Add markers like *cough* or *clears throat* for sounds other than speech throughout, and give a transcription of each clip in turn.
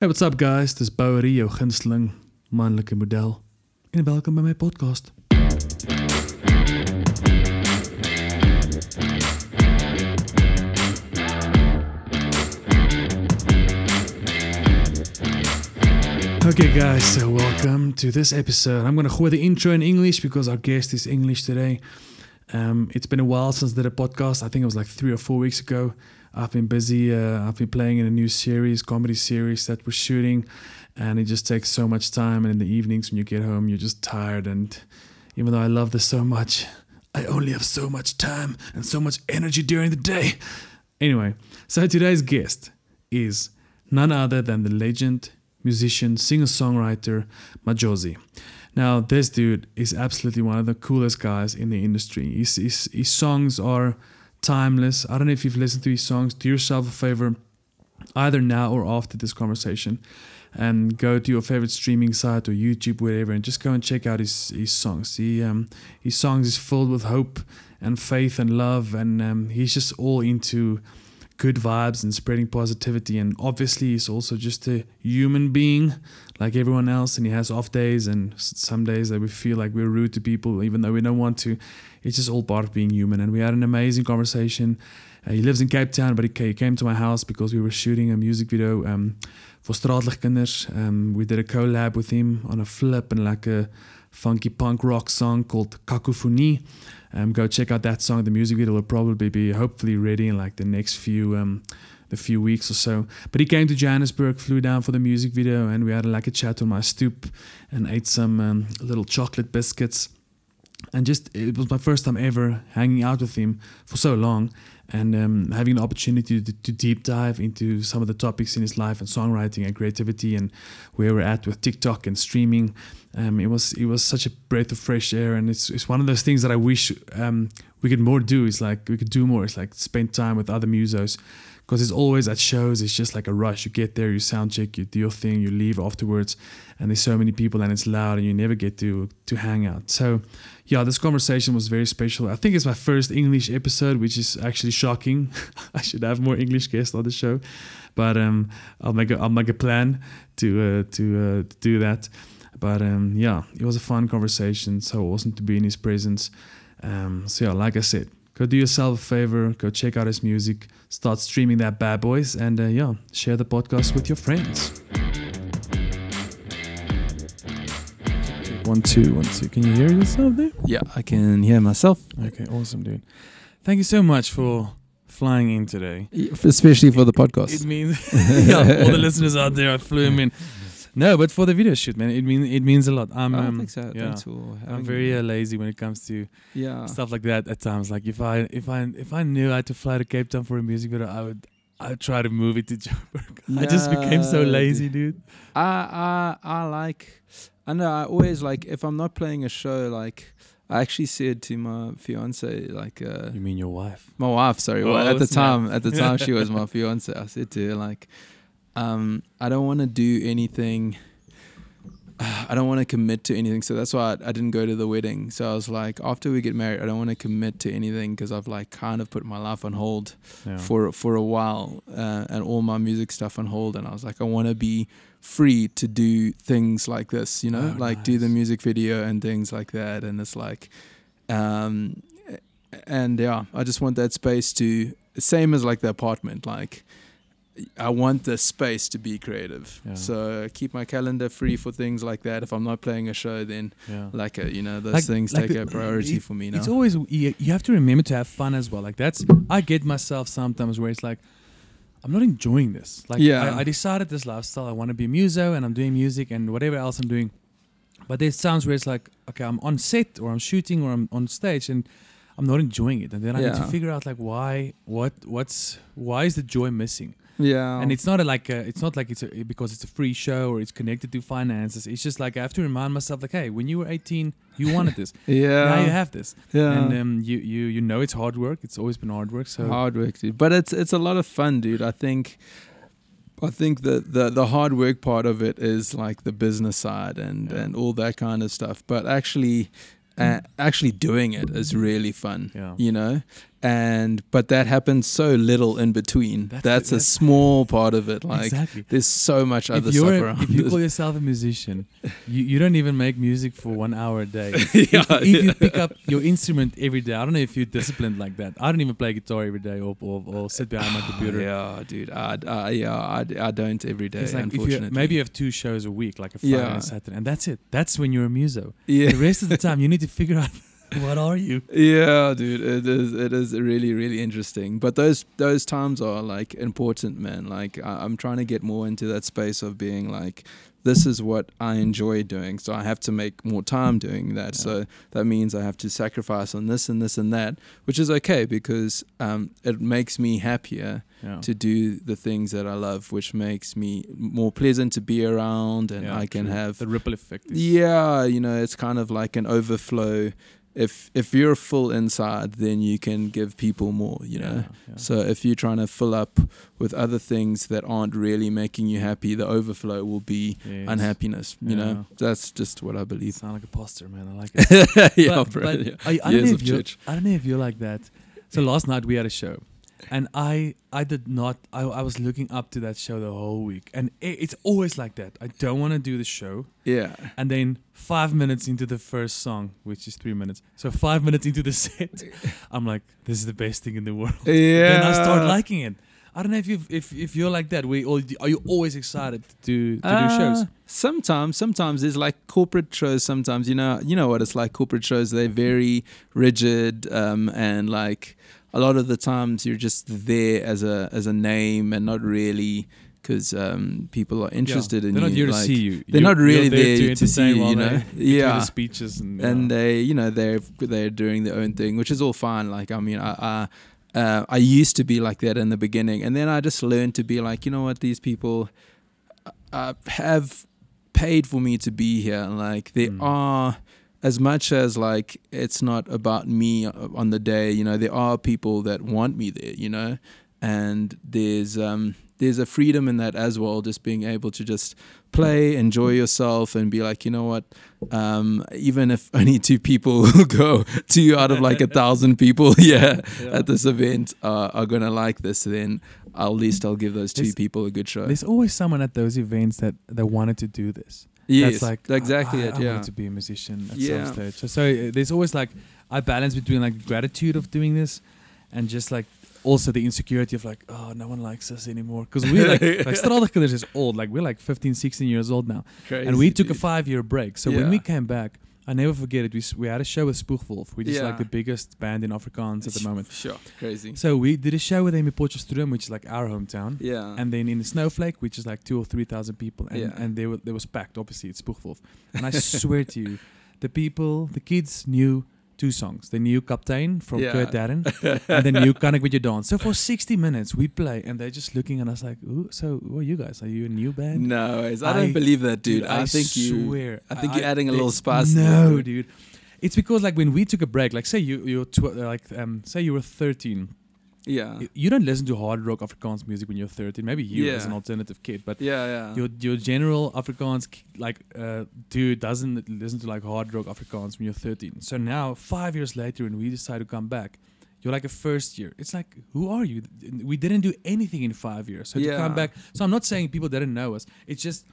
Hey, what's up guys? Dis Bouwer, jou gunsteling manlike model. En welkom by my podcast. Okay, guys, so welcome to this episode. I'm going to go the intro in English because our guest is English today. Um, it's been a while since I did a podcast. I think it was like three or four weeks ago. I've been busy. Uh, I've been playing in a new series, comedy series that we're shooting, and it just takes so much time. And in the evenings when you get home, you're just tired. And even though I love this so much, I only have so much time and so much energy during the day. Anyway, so today's guest is none other than the legend, musician, singer songwriter Majozi. Now, this dude is absolutely one of the coolest guys in the industry. His, his, his songs are timeless. I don't know if you've listened to his songs. Do yourself a favor, either now or after this conversation, and go to your favorite streaming site or YouTube, whatever, and just go and check out his, his songs. He, um, his songs is filled with hope and faith and love, and um, he's just all into good vibes and spreading positivity. And obviously, he's also just a human being like everyone else, and he has off days and some days that we feel like we're rude to people, even though we don't want to. It's just all part of being human. And we had an amazing conversation. Uh, he lives in Cape Town, but he, came to my house because we were shooting a music video um, for Straatligkinders. Um, we did a collab with him on a flip and like a funky punk rock song called Cacophony. Um, go check out that song. The music video will probably be hopefully ready in like the next few um, the few weeks or so. But he came to Johannesburg, flew down for the music video, and we had like a chat on my stoop and ate some um, little chocolate biscuits. And just it was my first time ever hanging out with him for so long and um, having an opportunity to, to, deep dive into some of the topics in his life and songwriting and creativity and where we're at with TikTok and streaming. Um, it was it was such a breath of fresh air, and it's it's one of those things that I wish um, we could more do. It's like we could do more. It's like spend time with other musos because it's always at shows it's just like a rush. You get there you sound check you do your thing you leave afterwards and there's so many people and it's loud and you never get to to hang out. So yeah this conversation was very special. I think it's my first english episode which is actually shocking. *laughs* I should have more english guests on the show but um i'll make a i'll make a plan to uh, to, uh, to do that but um yeah it was a fun conversation so awesome to be in his presence um so yeah like i said go do yourself a favor, go check out his music, start streaming that bad boys, and uh, yeah, share the podcast with your friends. One, two, one, two. Can you hear yourself there? Yeah, I can hear myself. Okay, awesome, dude. Thank you so much for flying in today. Especially for the podcast. It means *laughs* *laughs* yeah, all the listeners out there, I flew him in. No, but for the video shoot, man, it means it means a lot. I'm, um, I think so. Yeah, I'm very uh, lazy when it comes to yeah stuff like that. At times, like if I if I if I knew I had to fly to Cape Town for a music video, I would I try to move it to *laughs* Joburg. I just became so lazy, dude. I I I like. I know. I always like if I'm not playing a show, like. I actually said to my fiance, like, uh, you mean your wife? My wife, sorry. Oh, well, at the time, at the time, she *laughs* was my fiance. I said to her, like, um, I don't want to do anything. *sighs* I don't want to commit to anything, so that's why I, I, didn't go to the wedding. So I was like, after we get married, I don't want to commit to anything because I've like kind of put my life on hold yeah. for for a while uh, and all my music stuff on hold. And I was like, I want to be free to do things like this, you know, oh, like nice. do the music video and things like that. And it's like, um, and yeah, I just want that space to same as like the apartment, like I want the space to be creative. Yeah. So keep my calendar free for things like that. If I'm not playing a show, then yeah. like a, you know those like, things like take the, a priority it, for me now. It's always you, have to remember to have fun as well. Like that's I get myself sometimes where it's like I'm not enjoying this. Like yeah. I, I decided this lifestyle. I want to be a muso and I'm doing music and whatever else I'm doing. But there's times where it's like okay, I'm on set or I'm shooting or I'm on stage and I'm not enjoying it, and then I yeah. need to figure out like why, what, what's, why is the joy missing? Yeah. And it's not a, like a, it's not like it's a, because it's a free show or it's connected to finances. It's just like I have to remind myself like, hey, when you were 18, you wanted this. *laughs* yeah. Now you have this. Yeah. And um, you you you know it's hard work. It's always been hard work. So hard work, dude. But it's it's a lot of fun, dude. I think. I think the, the the hard work part of it is like the business side and, yeah. and all that kind of stuff. But actually, uh, actually doing it is really fun. Yeah. You know, and but that happens so little in between. That's That's, a that's- small part of it. Like exactly. there's so much If other stuff around. if you call yourself a musician, *laughs* you, you don't even make music for one hour a day. *laughs* yeah, if, if you pick up your instrument every day, I don't know if you're disciplined like that. I don't even play guitar every day or, or, or sit behind my *sighs* computer. Yeah, dude. I, I yeah, I, I don't every day. It's like you unfortunately, maybe you have two shows a week, like a Friday Yeah. and Saturday, and that's it. That's when you're a muso. yeah, The rest of the time, you need to figure out *laughs* what are you. Yeah, dude, it is it is really really interesting. But those those times are like important, man. Like I, I'm trying to get more into that space of being like, this is what I enjoy doing, so I have to make more time doing that. Yeah. So that means I have to sacrifice on this and this and that, which is okay because um, it makes me happier Yeah. to do the things that I love, which makes me more pleasant to be around, and Yeah, I can true. have the ripple effect. Is, yeah, you know, it's kind of like an overflow. If if you're full inside, then you can give people more. You know. Yeah, yeah. So if you're trying to fill up with other things that aren't really making you happy, the overflow will be Yes. unhappiness. You Yeah. know, that's just what I believe. sound like a pastor, man. I like *laughs* it. yeah, but, bro. but yeah. I, I, don't know if you're. I don't know if you're like that. So last night we had a show, and I I did not. I, I was looking up to that show the whole week, and it, it's always like that. I don't want to do the show, Yeah. and then five minutes into the first song, which is three minutes, so five minutes into the *laughs* set, I'm like, this is the best thing in the world. Yeah. Then I start liking it. I don't know if you if if you're like that. We or are you always excited to to do shows? Uh, Sometimes, sometimes there's like corporate shows. Sometimes you know, you know what it's like. Corporate shows they're very rigid, um, and like a lot of the times you're just there as a as a name and not really because um, people are interested in they're you. not here to see you. They're You're- not really there there to, see you. You know, through *laughs* the yeah. speeches and, and they you know they're they're doing their own thing which is all fine like i mean i i uh, I used to be like that in the beginning, and then I just learned to be like, you know what, these people uh, have paid for me to be here. Like they Mm. are, as much as like it's not about me on the day. You know, there are people that want me there. You know, and there's um there's a freedom in that as well. Just being able to just play, enjoy yourself, and be like, you know what, um, even if *laughs* only two people *laughs* go, two out of like a *laughs* thousand people, yeah, Yeah. at this event uh, are gonna like this, then at least I'll give those two There's- people a good show. There's always someone at those events that that wanted to do this. Yes, that's like exactly I, it. I Yeah, wanted to be a musician at Yeah. some stage. So, so uh, there's always like I balance between like gratitude of doing this and just like also the insecurity of like oh no one likes us anymore because we're like *laughs* like is old like we're like 15 16 years old now and we took a five year break so when we came back I never forget it we, s- we had a show with Spoegwolf which is Yeah. like the biggest band in Afrikaans at the moment Sure, crazy. so we did a show with them in Potchefstroom which is like our hometown Yeah, and then in the Snowflake, which is like two or three thousand people, and, Yeah. and they were they was packed. Obviously, it's Spoegwolf, and I *laughs* swear to you, the people, the kids knew two songs. The new Captain from Yeah. Kurt Darren, *laughs* and the new ik with your dance. So for sixty minutes, we play, and they're just looking at us like, Ooh, "So, who are you guys? Are you a new band?" no, it's- I, I- don't believe that, dude. I, think you. swear, I think you're adding a little spice No, dude. It's because like when we took a break, like say you you're tw- like um say you were thirteen, Yeah, you- don't listen to hard rock Afrikaans music when you're 13. Maybe you as an alternative kid, but yeah, yeah. your your general Afrikaans like uh, dude doesn't listen to like hard rock Afrikaans when you're 13. So now five years later, when we decide to come back, you're like a first year. It's like who are you? We didn't do anything in five years. So to come back. So I'm not saying people didn't know us. It's just.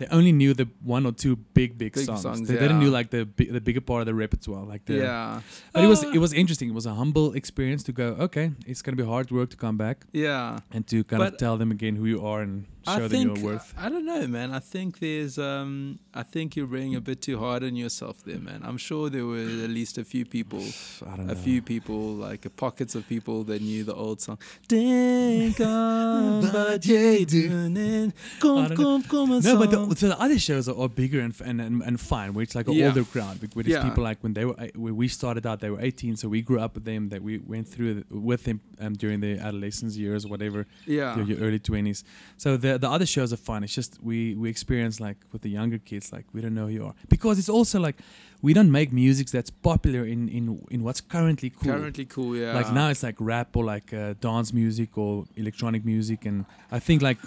They only knew the one or two big, big, Big songs. songs, they didn't knew like the the bigger part of the repertoire, like the. yeah, But it was Uh, it was interesting. It was a humble experience to go. Okay, it's gonna be hard work to come back yeah. and to kind But of tell them again who you are and show think your worth. I don't know, man. I think there's um I think you're being a bit too hard on yourself there, man. I'm sure there were at least a few people, *sighs* I don't a know. few people like uh, pockets of people that knew the old song. Denk aan wat jy doen en kom I don't know. kom kom en No, but the, so the other shows are, are bigger and, and and and fine. Where it's like an Yeah. older crowd. it's Yeah. people like when they were uh, when we started out, they were 18, so we grew up with them. That we went through it with them um, during their adolescence years, whatever, yeah, your, your early 20s. So the the other shows are fun. It's just we we experience like with the younger kids, like we don't know who you are because it's also like we don't make music that's popular in in in what's currently cool. currently cool. Yeah, Like now it's like rap or like uh, dance music or electronic music, and I think like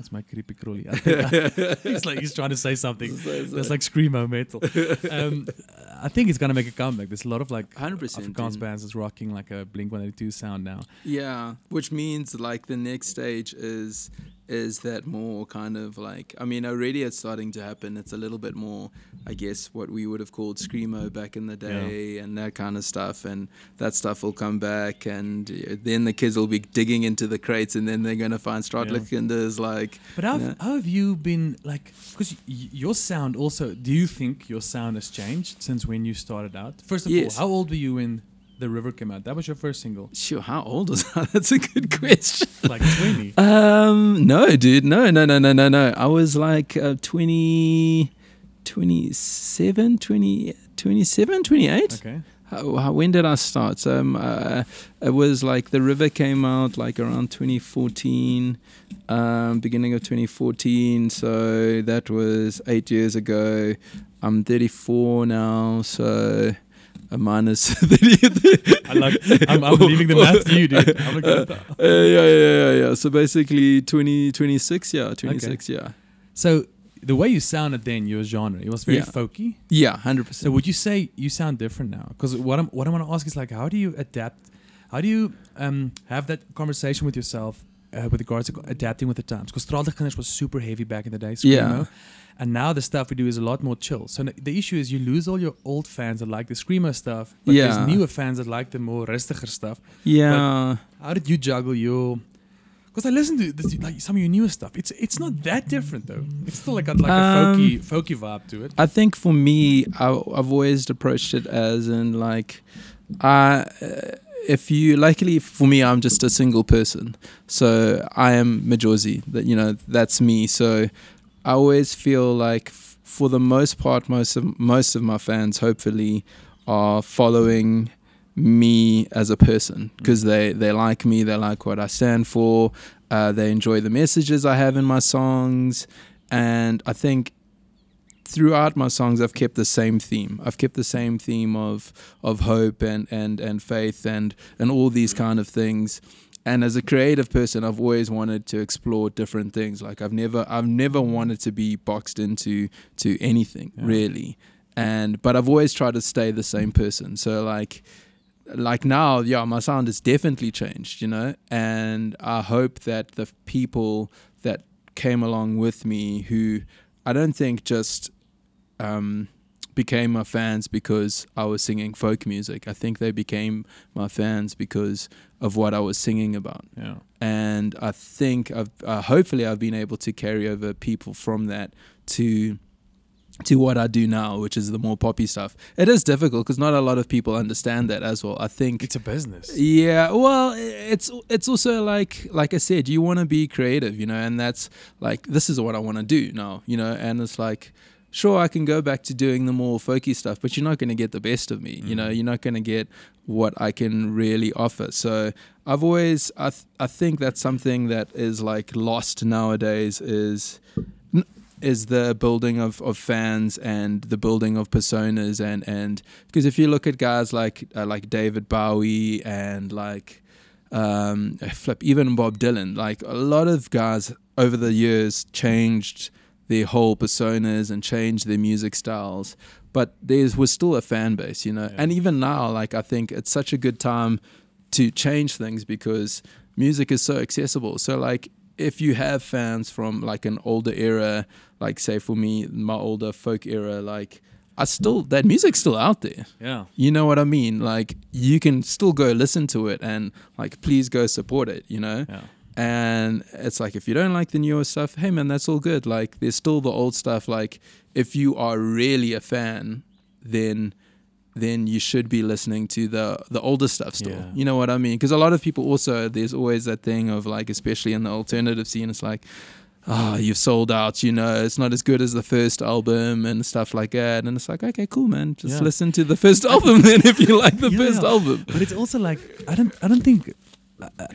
That's my creepy crawly. *laughs* he's like he's trying to say something. That's like screamo metal. Um, I think it's gonna make a comeback. There's a lot of like 100% Afrikaans dude. bands that's rocking like a Blink 182 sound now. Yeah, which means like the next stage is is that more kind of like I mean already it's starting to happen. It's a little bit more I guess what we would have called screamo back in the day and that kind of stuff and that stuff will come back and uh, then the kids will be digging into the crates and then they're going to find Straatligkinders like But how, you know, have, how have you been like? Because y- your sound also. Do you think your sound has changed since when you started out? First of Yes. all, how old were you when the river came out? That was your first single. sure how old was that? *laughs* That's a good question. Like twenty. *laughs* Um, no, dude, no, no, no, no, no, no. I was like uh, 20, 27, 20, 27, 28. Okay. How, how, when did I start? Um, uh, it was like The River came out like around 2014, um, beginning of 2014. So that was eight years ago. I'm 34 now, so a minus 30. I like. I'm, I'm leaving the math to you, dude. *laughs* I'm looking at that. Uh, yeah, yeah, yeah, yeah. So basically 20, 26, yeah, 26, yeah. So the way you sounded then, your genre, it was very Yeah. folky. Yeah, 100%. So would you say you sound different now? Because what I'm what I want to ask is like, how do you adapt? How do you um, have that conversation with yourself uh, with regards to adapting with the times? Because Straatligkinders was super heavy back in the day, Yeah. screamo, and now the stuff we do is a lot more chill. So the issue is you lose all your old fans that like the screamo stuff, but Yeah. there's newer fans that like the more rustiger stuff. yeah. How did you juggle your? Because I listen to this, like some of your newer stuff. It's it's not that different though. It's still like got like a Um, folky folky vibe to it. I think for me, I, I've always approached it as in like, uh, if you luckily for me, I'm just a single person, so I am Majozi. That you know, that's me. So I always feel like, f- for the most part, most of most of my fans, hopefully, are following me as a person because they they like me, they like what I stand for, uh, they enjoy the messages I have in my songs, and I think throughout my songs I've kept the same theme. I've kept the same theme of of hope and and and faith and and all these kind of things. And as a creative person, I've always wanted to explore different things. Like I've never I've never wanted to be boxed into to anything Yeah. really. And but I've always tried to stay the same person. So like like now, yeah, my sound has definitely changed, you know, and I hope that the people that came along with me who I don't think just um, became my fans because I was singing folk music. I think they became my fans because of what I was singing about. Yeah. And I think I've uh, hopefully I've been able to carry over people from that to to what I do now, which is the more poppy stuff. It is difficult because not a lot of people understand that as well. I think It's a business. yeah, well, it's it's also like like I said, you want to be creative, you know, and that's like this is what I want to do now, you know, and it's like sure I can go back to doing the more folky stuff, but you're not going to get the best of me, you know, you're not going to get what I can really offer. So I've always I th- I think that's something that is like lost nowadays is is the building of, of fans and the building of personas and and because if you look at guys like uh, like David Bowie and like um, flip even Bob Dylan like a lot of guys over the years changed their whole personas and change their music styles but there was still a fan base you know Yeah. and even now like I think it's such a good time to change things because music is so accessible so like if you have fans from like an older era like say for me my older folk era like i still that music's still out there Yeah. you know what i mean like you can still go listen to it and like please go support it you know Yeah. And it's like if you don't like the newer stuff hey man that's all good. Like there's still the old stuff. Like if you are really a fan then then you should be listening to the the older stuff still. Yeah. you know what i mean? Because a lot of people also there's always that thing of like especially in the alternative scene it's like oh you've sold out you know it's not as good as the first album and stuff like that. And it's like okay cool man. Just Yeah. listen to the first *laughs* album then if you like the Yeah, first album. But it's also like I don't I don't think,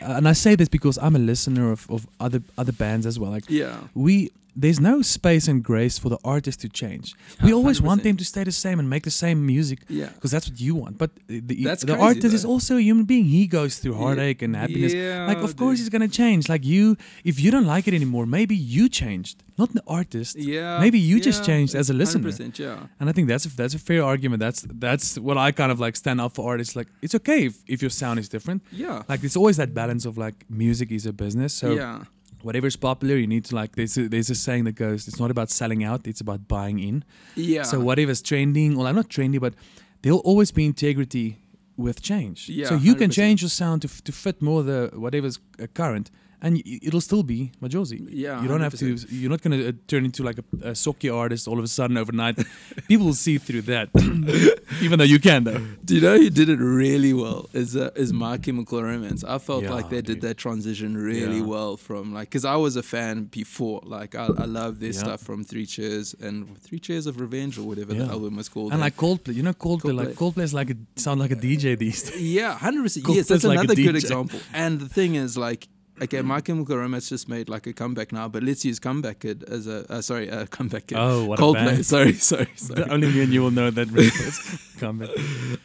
and I say this because I'm a listener of, of other other bands as well. Like yeah we there's no space and grace for the artist to change. We always want 100%. them to stay the same and make the same music Yeah. because that's what you want. But the, the crazy, artist is also a human being. He goes through Yeah. heartache and happiness. Yeah, like, of course, he's gonna change. Like you, if you don't like it anymore, maybe you changed, not the artist. Yeah. Maybe you just changed as a listener. 100%, yeah. And I think that's a, that's a fair argument. That's that's what I kind of like stand up for artists. Like it's okay if, if your sound is different. Yeah. Like it's always that balance of like music is a business. So yeah. Whatever's popular, you need to like. There's a, there's a saying that goes, it's not about selling out, it's about buying in. Yeah. So whatever's trending, well, I'm not trendy, but there'll always be integrity with change. Yeah, so you can 100%. change your sound to, f- to fit more the whatever's current, and y- it'll still be Majozi. Yeah, you don't have to. You're not going to uh, turn into like a, a sokkie artist all of a sudden overnight. *laughs* People will see through that, *laughs* even though you can though. Do you know who did it really well? Is uh, is My Chemical Romance. I felt Yeah, like they did dude. that transition really Yeah. well from like because I was a fan before. Like I, I love their Yeah. stuff from Three Cheers and Three Cheers of Revenge or whatever the Yeah. album was called. And like Coldplay, you know Coldplay, like Coldplay. Coldplay is like a, sound like a DJ these days. *laughs* yeah, hundred percent. Yes, that's like another good example. And the thing is like. Okay, My Chemical Romance just made like a comeback now, but let's use Comeback Kid as a uh, sorry, uh, Comeback Kid. Oh, what a Coldplay. band. Sorry, *laughs* sorry, sorry. The only me and you will know that reference. *laughs* Come back.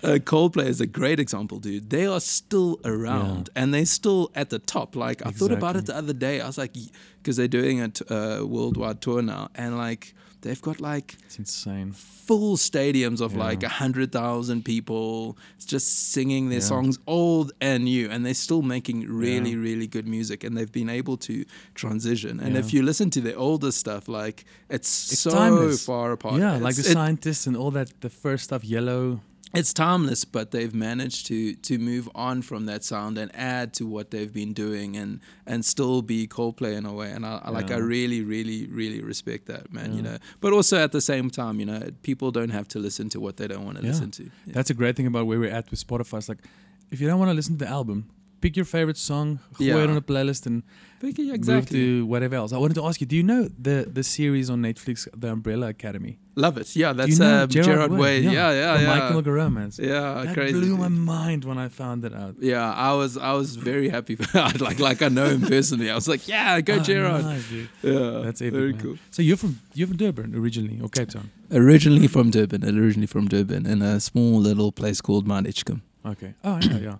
uh, Coldplay is a great example, dude. They are still around and they're still at the top. Like I thought about it the other day. I was like, because they're doing a t- uh, worldwide tour now, and like they've got like It's insane. full stadiums of Yeah. like a hundred thousand people just singing their Yeah. songs, old and new, and they're still making really, Yeah. really good music, and they've been able to transition. And if you listen to the older stuff, like it's, It's so timeless. far apart. Yeah, like the it- scientists and all that. The first stuff, yellow. It's timeless, but they've managed to to move on from that sound and add to what they've been doing and and still be Coldplay in a way. And I, I like I really, really, really respect that, man. You know, but also at the same time, you know, people don't have to listen to what they don't want to Yeah. listen to. Yeah. That's a great thing about where we're at with Spotify. It's like, if you don't want to listen to the album, pick your favorite song, throw it on a playlist, and But yeah, move to whatever else. I wanted to ask you, do you know the the series on Netflix, The Umbrella Academy? Love it. Yeah, that's you know um, Gerard, Way. Yeah, yeah, From yeah. My Chemical Romance. yeah, that crazy. blew my mind when I found it out. yeah, I was I was very happy. *laughs* like like I know him personally. I was like, yeah, go Ah, Gerard. nice, dude. Yeah, That's epic, very man. cool. So you're from you're from Durban originally, or Cape Town? Originally from Durban. Originally from Durban, in a small little place called Mount Edgecombe. Okay. Oh yeah, yeah.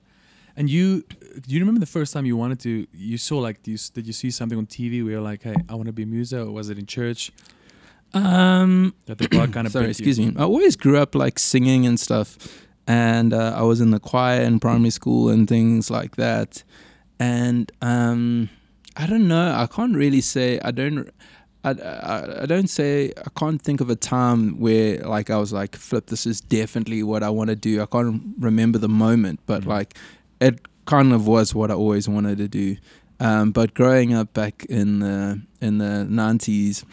And you, do you remember the first time you wanted to? You saw like, you, did you see something on TV where you're like, hey, I want to be a muso, or was it in church Um, that the God kind of? sorry, excuse me. I always grew up like singing and stuff, and uh, I was in the choir in primary school and things like that. And um, I don't know. I can't really say. I don't. I, I, I don't say I can't think of a time where like I was like flip this is definitely what I want to do I can't remember the moment but Mhm. like it kind of was what I always wanted to do. Um, but growing up back in the in the 90s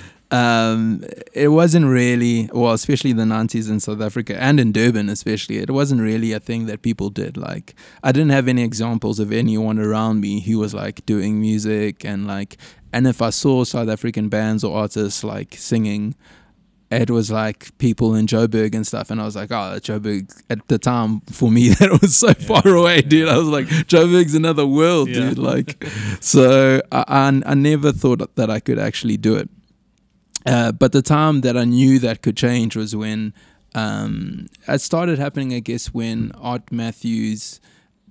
*laughs* um, it wasn't really well especially the 90s in South Africa and in Durban especially it wasn't really a thing that people did. Like I didn't have any examples of anyone around me who was like doing music and like and if I saw South African bands or artists like singing it was like people in Joburg and stuff, and I was like, oh, Joburg at the time for me *laughs* that was so far away, dude. I was like, Joburg's another world, Yeah. dude. Like, *laughs* so I, I I never thought that I could actually do it. Uh, but the time that I knew that could change was when um, it started happening. I guess when Art Matthews.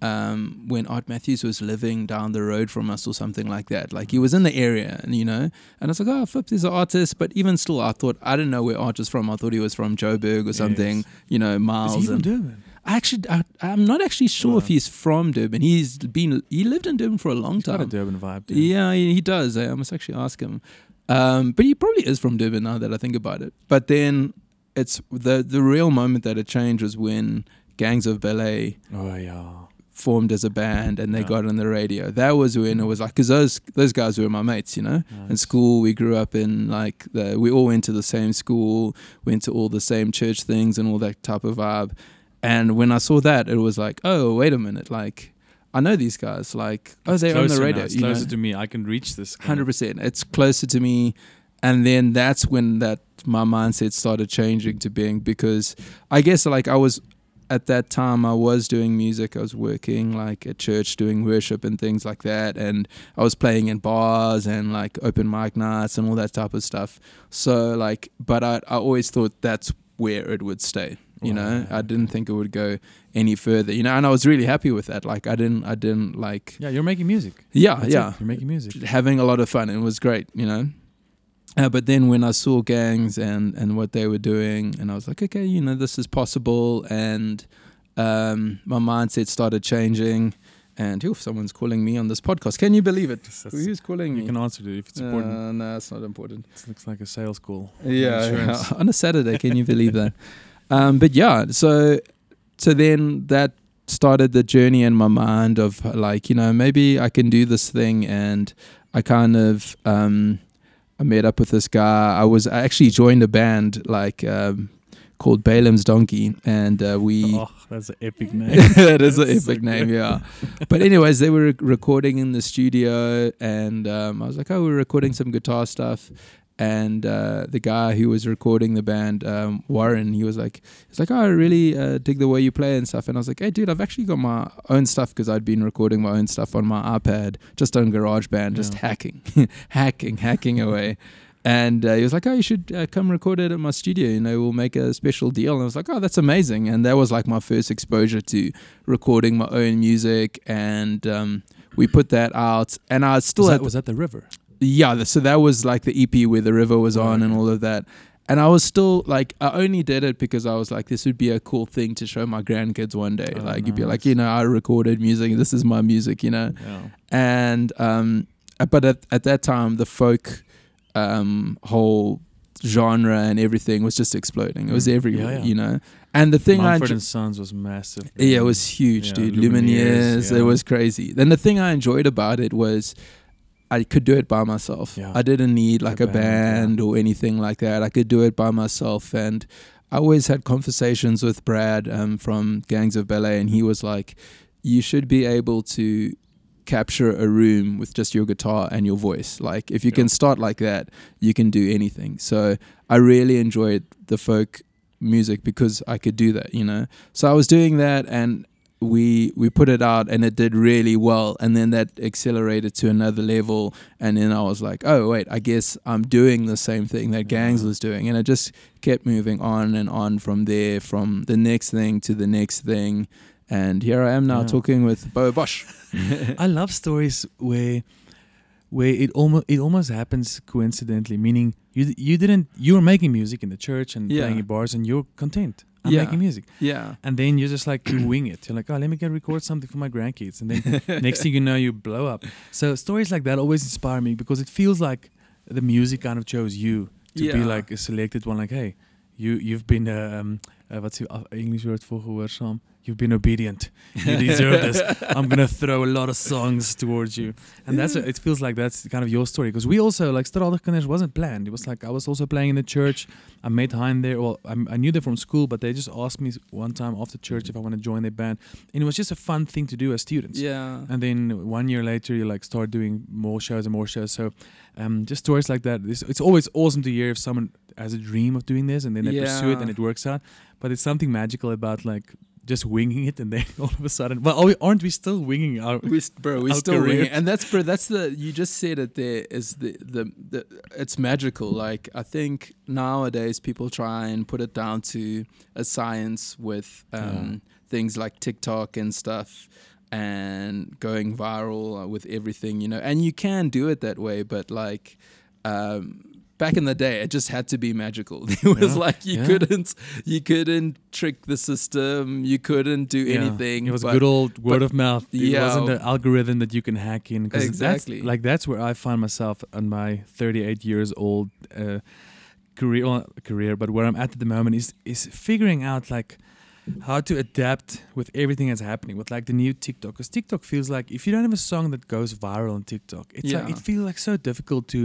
Um, when Art Matthews was living down the road from us or something like that. Like he was in the area and you know, and I was like, oh, Flip, there's an artist. But even still, I thought, I didn't know where Art was from. I thought he was from Joburg or something, Yes. you know, miles. Is he from Durban? I actually, I, I'm not actually sure if he's from Durban. He's been, he lived in Durban for a long He's got a time. Durban vibe. dude. Yeah, he, he does. I must actually ask him. Um, but he probably is from Durban now that I think about it. But then it's the the real moment that it changed was when Gangs of Ballet Oh yeah. Formed as a band and they Yeah. got on the radio. That was when it mm. was like, because those those guys were my mates, you know. In school, we grew up in like the we all went to the same school, went to all the same church things and all that type of vibe. And when I saw that, it was like, oh wait a minute, like I know these guys. Like oh, they're on the closer now. radio. It's you know? closer to me. I can reach this. Hundred percent. It's closer to me, and then that's when that my mindset started changing to being because I guess like I was at that time I was doing music. I was working like at church doing worship and things like that. And I was playing in bars and like open mic nights and all that type of stuff. So like, but I, I always thought that's where it would stay. You know, I didn't think it would go any further. You know, and I was really happy with that. Like, I didn't, I didn't like. Yeah, you're making music. Yeah, That's yeah. it. You're making music. Having a lot of fun. and It was great. You know. Uh, but then when I saw gangs and and what they were doing, and I was like, okay, you know, this is possible, and um, my mindset started changing. And oof, someone's calling me on this podcast. Can you believe it? Who's calling You me? can answer it if it's important. Uh, no, it's not important. It looks like a sales call. Yeah, yeah. *laughs* on a Saturday. Can you believe that? *laughs* Um, but yeah, so so then that started the journey in my mind of like you know maybe I can do this thing, and I kind of um, I met up with this guy. I was I actually joined a band like um, called Balaam's Donkey, and uh, we. Oh, that's an epic *laughs* name. *laughs* that is an That's so epic name, good. yeah. But anyways, they were recording in the studio, and um, I was like, "Oh, we're recording some guitar stuff." And uh, the guy who was recording the band, um, Warren, he was like, "He's like, oh, I really uh, dig the way you play and stuff." And I was like, "Hey, dude, I've actually got my own stuff because I'd been recording my own stuff on my iPad, just on GarageBand, just Yeah. hacking, *laughs* hacking, hacking away." And uh, he was like, "Oh, you should uh, come record it at my studio. You know, we'll make a special deal." And I was like, "Oh, that's amazing!" And that was like my first exposure to recording my own music, and um, we put that out. And I still was, that, was that the river? Yeah, so that was like the EP where the river was on and all of that. And I was still like, I only did it because I was like, this would be a cool thing to show my grandkids one day. Oh, like, you'd be like, you know, I recorded music. This is my music, you know. Yeah. And um, uh, but at at that time, the folk um whole genre and everything was just exploding. It was Mm. Yeah, everywhere, yeah. you know. And the thing I Mumford enjo- and Sons was massive. yeah, it was huge, Yeah, dude. Lumineers, Lumineers, yeah. it was crazy. Then the thing I enjoyed about it was I could do it by myself. Yeah. I didn't need like a, A band, band, or anything like that. I could do it by myself. And I always had conversations with Brad um, from Gangs of Ballet, and he was like, "You should be able to." capture a room with just your guitar and your voice like if you Yeah. can start like that you can do anything so i really enjoyed the folk music because i could do that you know so I was doing that, and we we put it out, and it did really well. And then that accelerated to another level, and then I was like, oh wait, I guess I'm doing the same thing that Gangs was doing, and it just kept moving on and on from there, from the next thing to the next thing. And here I am now Yeah. talking with Bo Bosch. *laughs* I love stories where where it almost it almost happens coincidentally, meaning you you didn't you were making music in the church and Yeah. playing in bars and you're content. I'm Yeah. making music. Yeah. And then you're just like you *clears throat* wing it. You're like, oh, let me get record something for my grandkids. And then *laughs* next thing you know, you blow up. So stories like that always inspire me because it feels like the music kind of chose you to be like a selected one. Like, hey, you you've been um, uh, what's the uh, English word for gehoorzaam? You've been obedient. You deserve this. *laughs* I'm gonna throw a lot of songs towards you, and that's it feels like that's kind of your story because we also like Straatligkinders wasn't planned. It was like I was also playing in the church. I met Hein there. Well, I, I knew them from school, but they just asked me one time after church if I want to join their band, and it was just a fun thing to do as students. Yeah. And then one year later, you like start doing more shows and more shows. So, um, just stories like that. It's, it's always awesome to hear if someone has a dream of doing this and then they pursue it and it works out. But it's something magical about like just winging it and then *laughs* all of a sudden, well, are we, aren't we still winging our? we bro we *laughs* still career. it. and that's bro that's the you just said it there is the, the the it's magical like i think nowadays people try and put it down to a science with um things like tiktok and stuff and going viral with everything you know and you can do it that way but like um back in the day it just had to be magical *laughs* it was Yeah, like you yeah. couldn't you couldn't trick the system you couldn't do Yeah, anything It was but- good old word but- of mouth. It yeah. wasn't an algorithm that you can hack in. Exactly. That's, like that's where I find myself on my 38 years old uh, career, well, career, but where I'm at at the moment is is figuring out like how to adapt with everything that's happening with like the new TikTok. Because TikTok feels like if you don't have a song that goes viral on TikTok, it's like, it feels like so difficult to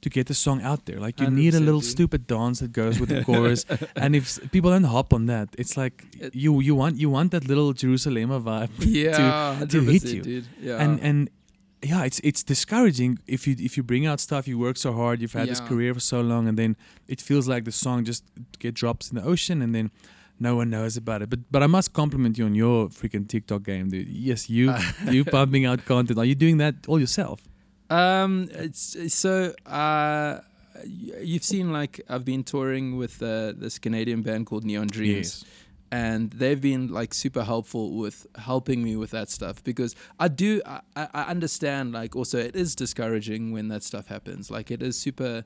to get the song out there. Like you need a little stupid dance that goes with the *laughs* chorus, and if people don't hop on that, it's like you you want you want that little Jerusalema vibe, *laughs* yeah, to hit you. dude. Yeah, and and yeah, it's it's discouraging if you if you bring out stuff, you work so hard, you've had this career for so long, and then it feels like the song just get drops in the ocean, and then no one knows about it. But but I must compliment you on your freaking TikTok game, dude. Yes, you *laughs* you pumping out content. Are you doing that all yourself? Um, it's so uh, you've seen like I've been touring with uh, this Canadian band called Neon Dreams. Yes. And they've been like super helpful with helping me with that stuff because I do I, I understand like also it is discouraging when that stuff happens like it is super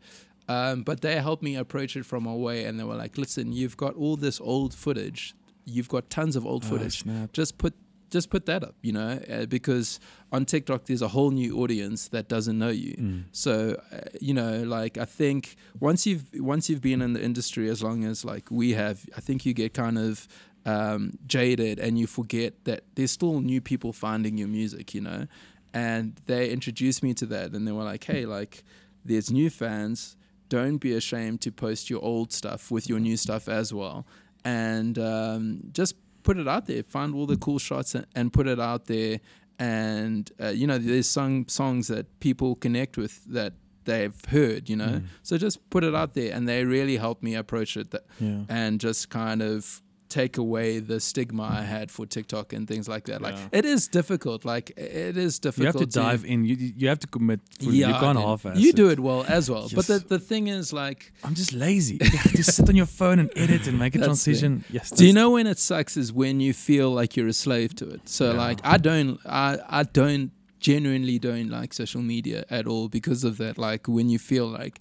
um, but they helped me approach it from a way and they were like listen you've got all this old footage you've got tons of old Oh, footage snap. just put just put that up you know uh, because on tiktok there's a whole new audience that doesn't know you. Mm. so uh, you know like i think once you've once you've been in the industry as long as like we have i think you get kind of um, jaded and you forget that there's still new people finding your music you know? And they introduced me to that and they were like hey like there's new fans. Don't be ashamed to post your old stuff with your new stuff as well. And um, just put it out there find all the cool shots and, and put it out there and uh, you know there's some songs that people connect with that they've heard you know Mm. so just put it out there and they really helped me approach it that, Yeah. and just kind of take away the stigma I had for TikTok and things like that. Like it is difficult. Like it is difficult. You have to dive in. You you have to commit. Fully. you can't dude. half-ass You do it well as well. But the, the thing is like I'm just lazy. To sit on your phone and edit and make a *laughs* transition. Yes. Do you know when it sucks is when you feel like you're a slave to it. So Yeah. like I don't I I don't genuinely don't like social media at all because of that. Like when you feel like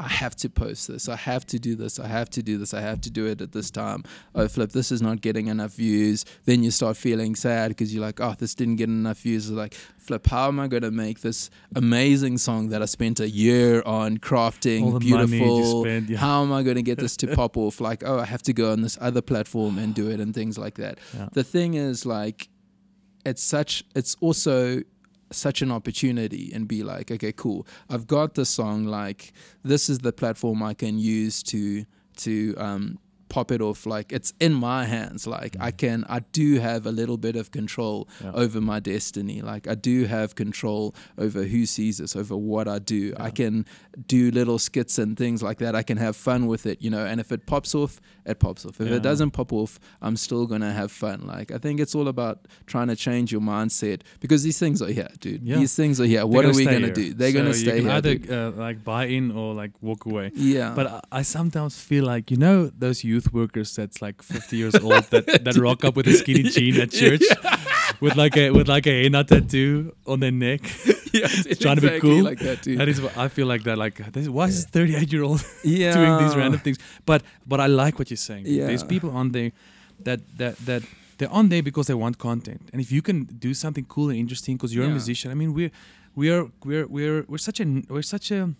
I have to post this, I have to do this, I have to do this, I have to do it at this time. Oh flip, this is not getting enough views. Then you start feeling sad because you're like, oh, this didn't get enough views. It's like, flip, how am I gonna make this amazing song that I spent a year on crafting All the money you beautiful? spent, yeah. How am I gonna get this to *laughs* pop off? Like, oh, I have to go on this other platform and do it and things like that. Yeah. The thing is like it's such it's also such an opportunity and be like okay cool. I've got the song like this is the platform i can use to to um pop it off like it's in my hands. Like i can i do have a little bit of control Yeah. over my destiny. Like i do have control over who sees this over what i do. I can do little skits and things like that. I can have fun with it you know? And if it pops off it pops off. If Yeah. it doesn't pop off i'm still gonna have fun. Like i think it's all about trying to change your mindset because these things are here dude. Yeah. these things are here. They're what are we gonna here. do? They're So gonna stay here either uh, like buy in or like walk away. yeah. But I, I sometimes feel like you know those youth workers that's like 50 years old that, *laughs* that rock up with a skinny jean at church with like a with like a henna tattoo on their neck. *laughs* yeah trying to be cool. like that dude That is what I feel like that like this, why is this 38 year old *laughs* yeah doing these random things? But but I like what you're saying. dude. There's people on there that that that they're on there because they want content, and if you can do something cool and interesting because you're a musician, I mean we're we are we're we're we're such a we're such a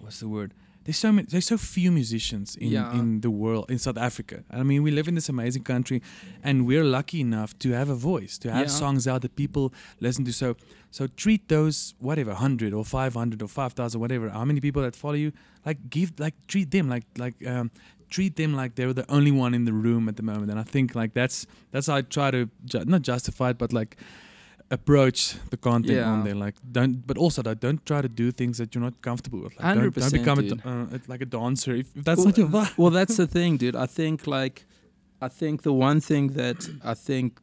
what's the word? There's so many, there's so few musicians in, Yeah. in the world in South Africa. I mean, we live in this amazing country, and we're lucky enough to have a voice, to have Yeah. songs out that people listen to. So so treat those whatever hundred or five hundred or five thousand whatever. How many people that follow you? Like give like treat them like like um, treat them like they're the only one in the room at the moment. And I think like that's that's how I try to ju- not justify it, but like approach the content Yeah. on there. Like don't, but also that don't try to do things that you're not comfortable with. Like, don't, don't 100%, become a, uh, like a dancer if, if that's well, not your vibe. well, that's the thing, dude. I think like, I think the one thing that I think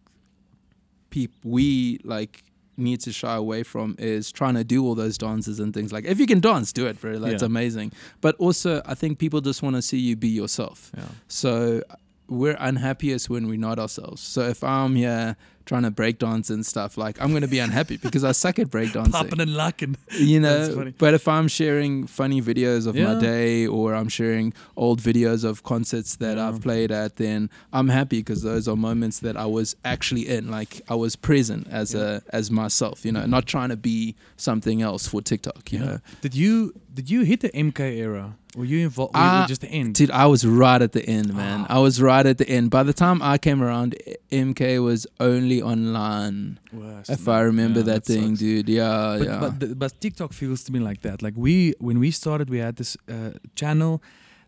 peop we like need to shy away from is trying to do all those dances and things like. If you can dance, do it, bro. That's Yeah. amazing. But also, I think people just want to see you be yourself. Yeah. So we're unhappiest when we're not ourselves. So if I'm here trying to break dance and stuff, like I'm gonna be unhappy because I suck at breakdancing. Popping and locking. you know but if i'm sharing funny videos of my day or i'm sharing old videos of concerts that Yeah. i've mm. played at then i'm happy because those are moments that i was actually in like i was present as a as myself you know not trying to be something else for tiktok you know. Did you did you hit the MK era? Were you involved? Were you just the end? Dude, I was right at the end, man. Ah. I was right at the end. By the time I came around, MK was only online. Worse, If man. I remember Yeah, that, thing, dude. Yeah, but, yeah. but, the, but TikTok feels to me like that. Like we, when we started, we had this uh, channel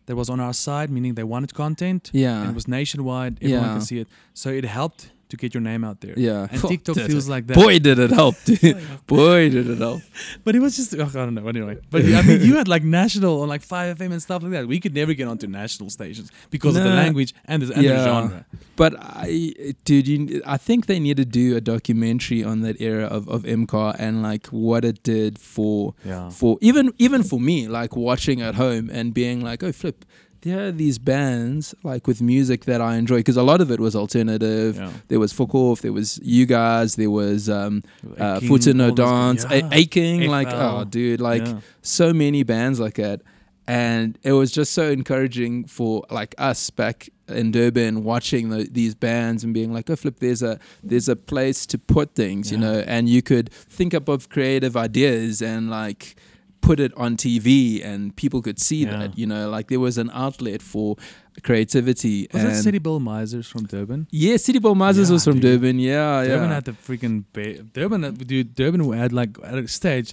that was on our side, meaning they wanted content. yeah. And it was nationwide. Everyone Yeah. can see it. So it helped to get your name out there. Yeah. And TikTok Did *laughs* feels it. like that. Boy, did it help, dude. *laughs* *laughs* Boy, did it help. But it was just oh, I don't know. Anyway, but I mean, you had like national on like Five FM and stuff like that. We could never get onto national stations because of the language and the, and the Yeah. genre. But I, dude, you, I think they need to do a documentary on that era of of MK era and like what it did for Yeah. for even even for me, like watching at home and being like, oh, flip. There are these bands like with music that I enjoy because a lot of it was alternative. Yeah. There was Fuck Off, there was you guys, there was um, uh, Foto na Dans, guys. A- Yeah. Aking, like oh, dude, like Yeah. so many bands like that and it was just so encouraging for like us back in Durban watching the, these bands and being like oh flip there's a there's a place to put things you know and you could think up of creative ideas and like put it on TV and people could see Yeah. that you know like there was an outlet for creativity Was and that City Bowl Mizers from Durban? yeah City Bowl Mizers Yeah, was from dude. Durban yeah Durban yeah had the freaking ba- Durban. Dude, Durban had like at a stage,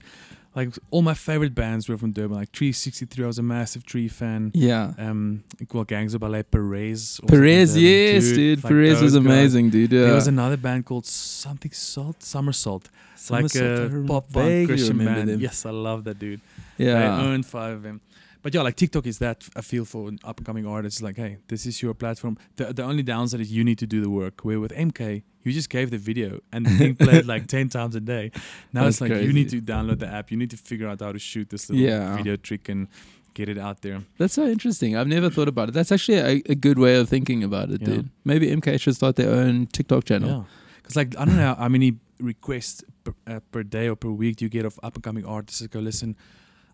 like all my favorite bands were from Durban. Like Tree63, I was a massive Tree fan. yeah Um, well, Gangs of Ballet, Perez. Perez yes dude Like Perez was guys. amazing dude yeah There was another band called something Salt, Somersault, like Somersault, I a rem- pop punk Christian band. them. Yes, I love that dude. yeah I owned five of them. But yeah, like TikTok is that a feel for an up and coming artist. Like, hey, this is your platform. The, the only downside is you need to do the work. Where with MK, you just gave the video and *laughs* the thing played like 10 times a day. Now That's it's like you need to download the app. You need to figure out how to shoot this little Yeah. video trick and get it out there. That's so interesting. I've never thought about it. That's actually a, a good way of thinking about it, Yeah. dude. Maybe MK should start their own TikTok channel. Yeah. Because, like, I don't know how many requests per, uh, per day or per week do you get of up and coming artists that go, listen,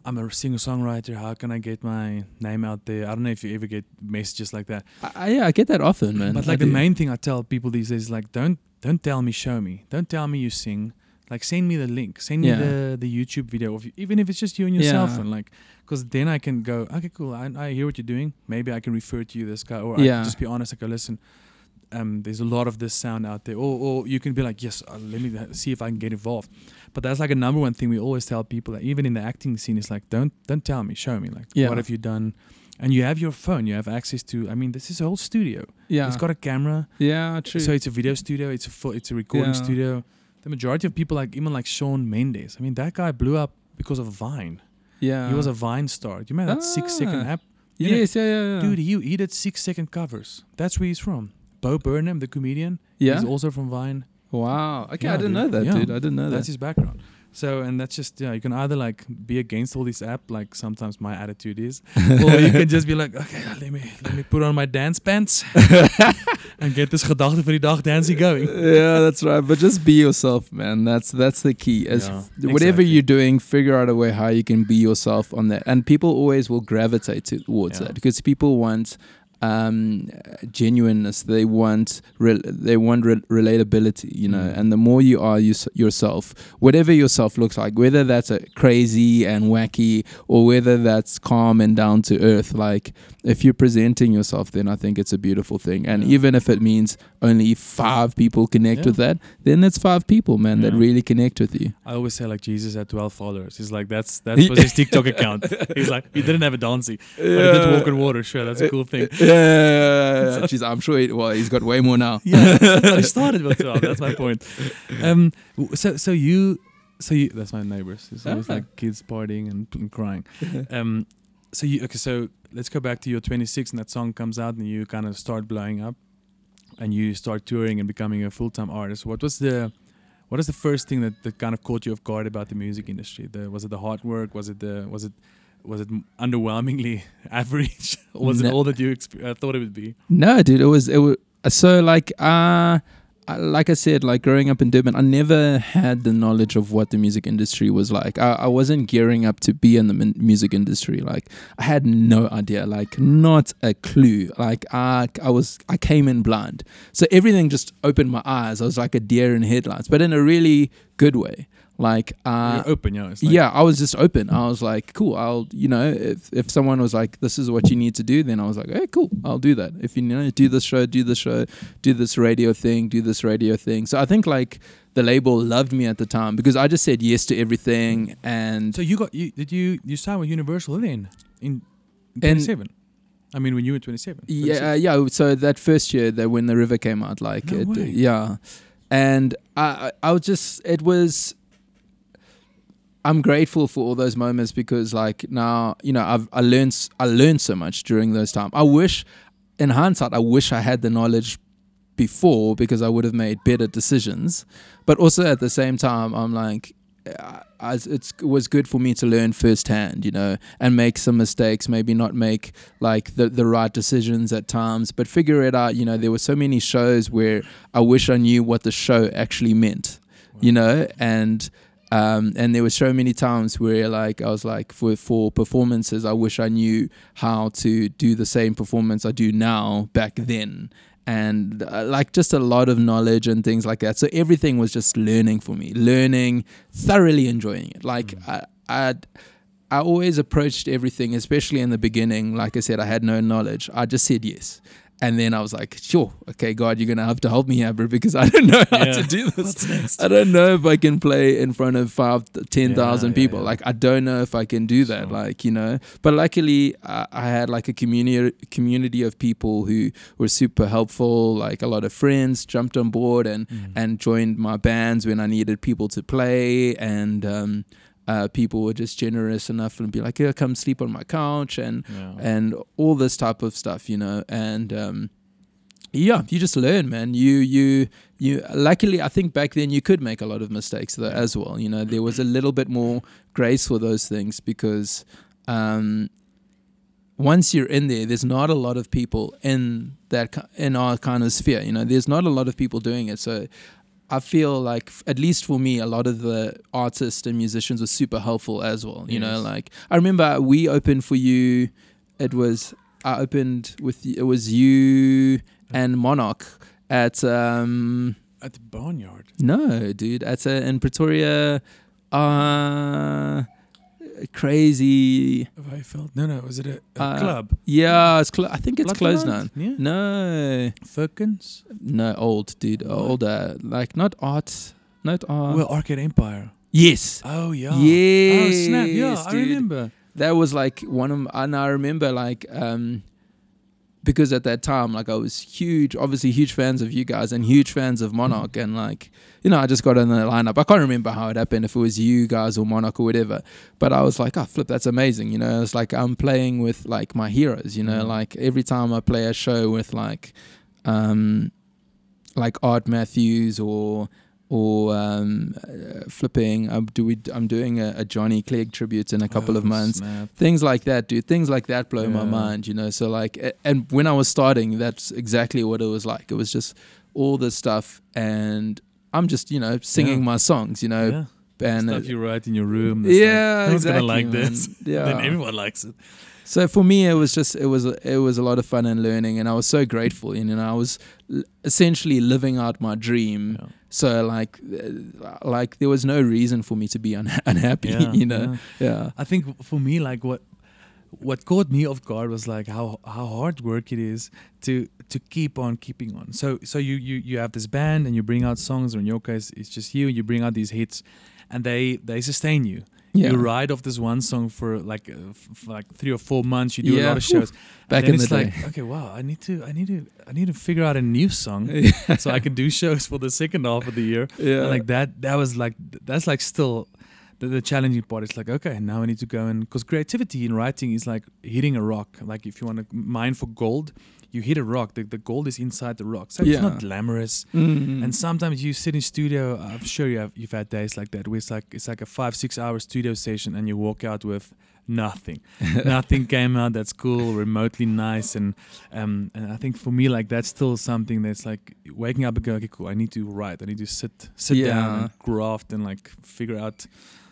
I'm a singer songwriter. How can I get my name out there? I don't know if you ever get messages like that. I, I, yeah, I get that often, man. But I like the do. main thing I tell people these days is like don't don't tell me, show me. Don't tell me you sing. Like send me the link. Send Yeah. me the the YouTube video of you, even if it's just you and yourself Yeah. and like because then I can go okay cool. I, I hear what you're doing. Maybe I can refer to you this guy or I can just be honest. I go oh, listen. Um, there's a lot of this sound out there, or, or you can be like, yes, uh, let me see if I can get involved. But that's like a number one thing we always tell people, that even in the acting scene, is like, don't don't tell me, show me. Like, Yeah. what have you done? And you have your phone, you have access to. I mean, this is a whole studio. yeah, It's got a camera. yeah, true. So it's a video studio. It's a full, it's a recording Yeah. studio. The majority of people, like even like Shawn Mendes, I mean, that guy blew up because of Vine. yeah, He was a Vine star. Do you remember that six second Ah. app? you know- yes, yeah, yeah, yeah. Dude, he he did six second covers. That's where he's from. Bo Burnham, the comedian, yeah. he's also from Vine. wow. Okay, Yeah, I didn't dude. know that, Yeah. dude. I didn't know That's that. his background. So, and that's just yeah. You can either like be against all this app, like sometimes my attitude is, *laughs* or you can just be like, okay, let me let me put on my dance pants *laughs* and get this gedachte vir die dag dancing going. yeah, that's right. But just be yourself, man. That's that's the key. As Yeah, whatever exactly. you're doing, figure out a way how you can be yourself on that. And people always will gravitate towards Yeah. that because people want um, genuineness. They want re- they want re- relatability. You know, Mm. and the more you are you, yourself, whatever yourself looks like, whether that's a crazy and wacky or whether that's calm and down to earth, like if you're presenting yourself, then I think it's a beautiful thing. And Yeah. even if it means only five people connect Yeah. with that, then it's five people, man, that really connect with you. I always say like Jesus had twelve followers. He's like that's that was *laughs* his TikTok account. He's like he didn't have a dancey, but he did walk on water. Sure, that's a cool thing. Yeah. Jeez, I'm sure. He, well, he's got way more now. Yeah, he *laughs* started with twelve. That's my point. Um, so so you so you that's my neighbors. It's always Ah. like kids partying and, and crying. *laughs* Um, so you okay? So let's go back to your 26 and that song comes out and you kind of start blowing up, and you start touring and becoming a full time artist. What was the what is the first thing that, that kind of caught you off guard about the music industry? The, was it the hard work? Was it the was it was it underwhelmingly *laughs* average, *laughs* or was it all that you exp- uh, thought it would be? No, dude, it was it was so like uh I- like I said, like growing up in Durban, I never had the knowledge of what the music industry was like. I, I wasn't gearing up to be in the min- music industry. Like I had no idea, like not a clue. Like I, I was, I came in blind. So everything just opened my eyes. I was like a deer in headlights, but in a really good way. Like uh, You're open, yeah. Like, yeah, I was just open. I was like, cool. I'll, you know, if if someone was like, this is what you need to do, then I was like, hey, cool. I'll do that. If you know, do this show, do this show, do this radio thing, do this radio thing. So I think like the label loved me at the time because I just said yes to everything. And So you got you did you you signed with Universal then in twenty seven? I mean, when you were 27. Yeah, uh, yeah. So that first year, that when the river came out, like, No it, way. yeah, and I I was just, it was. I'm grateful for all those moments because, like, now you know, I've I learned I learned so much during those times. I wish, in hindsight, I wish I had the knowledge before because I would have made better decisions. But also at the same time, I'm like, uh, I, I, it was good for me to learn firsthand, you know, and make some mistakes, maybe not make like the, the right decisions at times, but figure it out. You know, there were so many shows where I wish I knew what the show actually meant, you know, and um, and there were so many times where like I was like for for performances I wish I knew how to do the same performance I do now back then. And uh, like just a lot of knowledge and things like that. So everything was just learning for me learning thoroughly enjoying it. Like I I I always approached everything especially in the beginning like I said I had no knowledge. I just said yes and then I was like, sure, okay, God, you're gonna have to help me here, bro, because I don't know how Yeah. to do this. What's next? I don't know if I can play in front of five, ten thousand Yeah, yeah, people. yeah. Like I don't know if I can do that. Sure. Like you know, but luckily I, I had like a community community of people who were super helpful. Like a lot of friends jumped on board and Mm. and joined my bands when I needed people to play and. um uh, people were just generous enough and be like, "Yeah, come sleep on my couch," and Yeah. and all this type of stuff, you know. And um, yeah, you just learn, man. You you you. Luckily, I think back then you could make a lot of mistakes though, as well. You know, there was a little bit more grace for those things because um, once you're in there, there's not a lot of people in that in our kind of sphere. You know, there's not a lot of people doing it, so. I feel like, at least for me, a lot of the artists and musicians were super helpful as well. You know, like I remember we opened for you. It was I opened with it was you and Monarch at um At the barnyard. no dude at a, in Pretoria, uh crazy Have I felt? No, no. Was it a, a Uh, club? yeah it's clo- I think it's closed now. Yeah. No, Firkins? no, old dude, What? older, like not art, not art. well, Arcade Empire. yes, Oh, yeah. yes, Oh, snap. Yeah, I remember. that was like one of and I remember like um because at that time like I was huge obviously huge fans of you guys and huge fans of Monarch and like you know I just got in the lineup. I can't remember how it happened if it was you guys or Monarch or whatever but I was like oh flip that's amazing you know? It's like I'm playing with like my heroes you know? Mm. like every time I play a show with like um like Art Matthews or or um, uh, flipping. I'm, do we, I'm doing a, a Johnny Clegg tribute in a couple of Oh, months snap. things like that dude things like that blow my mind you know so like and when i was starting that's exactly what it was like it was just all this stuff and i'm just you know singing Yeah. my songs you know yeah. and Stuff you write in your room. yeah Like, exactly, gonna like this. *laughs* yeah Then everyone likes it. so for me it was just it was it was a lot of fun and learning and i was so grateful you know i was l- essentially living out my dream Yeah. So like uh, like there was no reason for me to be unha- *laughs* unhappy Yeah, you know yeah I think for me, like what what caught me off guard was like how how hard work it is to to keep on keeping on. So so you you you have this band and you bring out songs, or in your case, it's just you. You bring out these hits, and they they sustain you. Yeah You ride off this one song for like uh, f- for like three or four months. You do a lot of shows. Back in it's the like, day. okay, wow, I need to I need to I need to figure out a new song *laughs* so I can do shows for the second half of the year. yeah And like that that was like that's like still the, the challenging part it's like okay now i need to go and because creativity in writing is like hitting a rock. Like if you want to mine for gold you hit a rock. The, the gold is inside the rock. So it's not glamorous. Mm. and sometimes you sit in studio i'm sure you have you've had days like that where it's like it's like a five six hour studio session and you walk out with nothing. *laughs* Nothing came out that's cool remotely nice. And um and i think for me like that's still something that's like waking up and go okay cool. I need to write. I need to sit sit down and graft and like figure out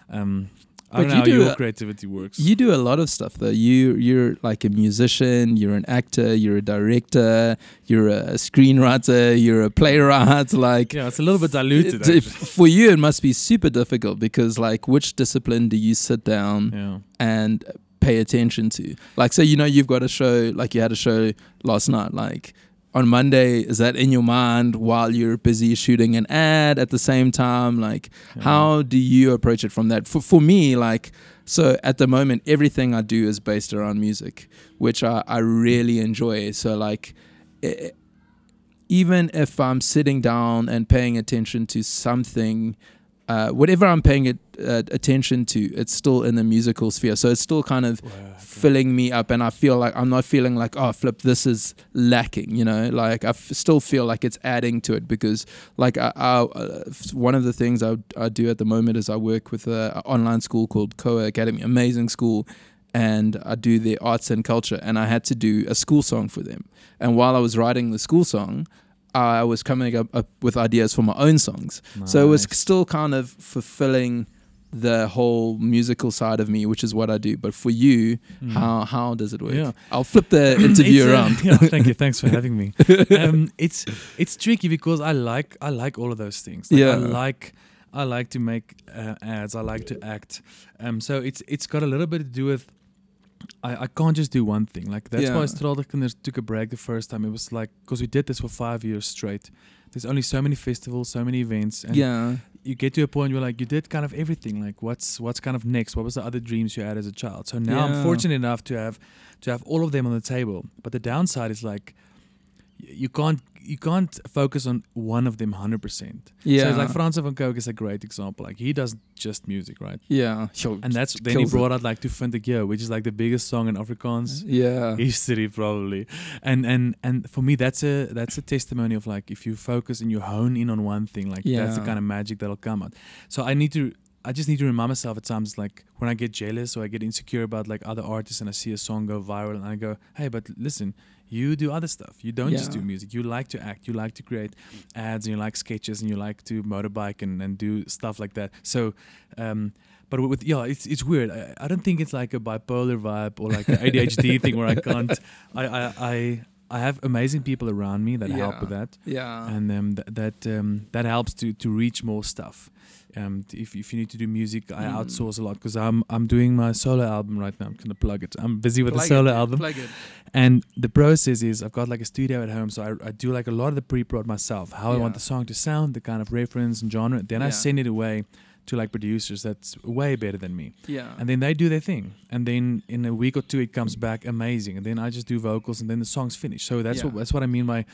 um I But don't know you how do your a- creativity works. You do a lot of stuff though. You you're like a musician, you're an actor, you're a director, you're a screenwriter, you're a playwright. *laughs* Like yeah, it's a little bit diluted. it- for you, it must be super difficult because like which discipline do you sit down Yeah. and pay attention to? Like, so you know you've got a show, like you had a show last night, like. On Monday, is that in your mind while you're busy shooting an ad at the same time? Like, yeah. how do you approach it from that? For for me, like So at the moment, everything I do is based around music, which I, I really enjoy. So like. It, even if I'm sitting down and paying attention to something uh, whatever I'm paying it, uh, attention to, it's still in the musical sphere. So it's still kind of wow, okay. filling me up, and I feel like I'm not feeling like, oh, flip, this is lacking. You know, like I f- still feel like it's adding to it because, like, I, I, uh, one of the things I, I do at the moment is I work with an online school called Koa Academy, amazing school. And I do their arts and culture, and I had to do a school song for them. And while I was writing the school song, I was coming up, up with ideas for my own songs. Nice. So it was still kind of fulfilling the whole musical side of me, which is what I do. But for you, mm. how how does it work? Yeah. I'll flip the *laughs* interview uh, around. yeah, thank you. Thanks for *laughs* having me. Um, it's it's tricky because I like I like all of those things. Like yeah, I like I like to make uh, ads. I like to act. Um, so it's it's got a little bit to do with I, I can't just do one thing. Like that's yeah. why Straatligkinders took a break the first time. It was like because we did this for five years straight. There's only so many festivals, so many events, and yeah, you get to a point where like you did kind of everything. Like what's what's kind of next? What was the other dreams you had as a child? So now yeah. I'm fortunate enough to have to have all of them on the table. But the downside is like you can't you can't focus on one of them 100%. Yeah. So like Franz van Cooke is a great example. Like he does just music, right? Yeah. And that's then he brought it. out like To Vind Ek Jou, which is like the biggest song in Afrikaans *laughs* yeah. history probably. And and and for me that's a that's a testimony of like if you focus and you hone in on one thing, like yeah. that's the kind of magic that'll come out. So I need to I just need to remind myself at times, like when I get jealous or I get insecure about like other artists and I see a song go viral and I go, hey, but listen, you do other stuff. You don't yeah. just do music. You like to act. You like to create ads and you like sketches and you like to motorbike and, and do stuff like that. So, um, but with yeah, it's it's weird. I, I don't think it's like a bipolar vibe or like an ADHD *laughs* thing where I can't. I I. I I have amazing people around me that yeah. help with that. Yeah, and um, th- that um, that helps to to reach more stuff. Um, if, if you need to do music, I mm. outsource a lot because I'm I'm doing my solo album right now. I'm gonna plug it. I'm busy with plug the solo it, album. And the process is I've got like a studio at home, so I, I do like a lot of the pre-prod myself. How yeah. I want the song to sound, the kind of reference and genre. Then yeah. I send it away to like producers that's way better than me. Yeah. And then they do their thing. And then in a week or two it comes back amazing. And then I just do vocals and then the song's finished. So that's yeah. what that's what I mean by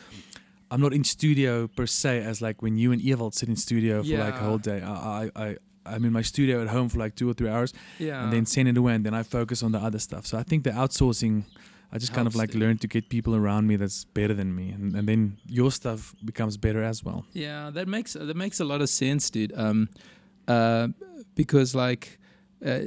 I'm not in studio per se as like when you and Ewald sit in studio for yeah. like a whole day. I, I, I'm in my studio at home for like two or three hours, yeah. and then send it away, and then I focus on the other stuff. So I think the outsourcing, I just Helps kind of like learn to get people around me that's better than me, and, and then your stuff becomes better as well. Yeah, that makes that makes a lot of sense, dude. Um, uh, because like. Uh,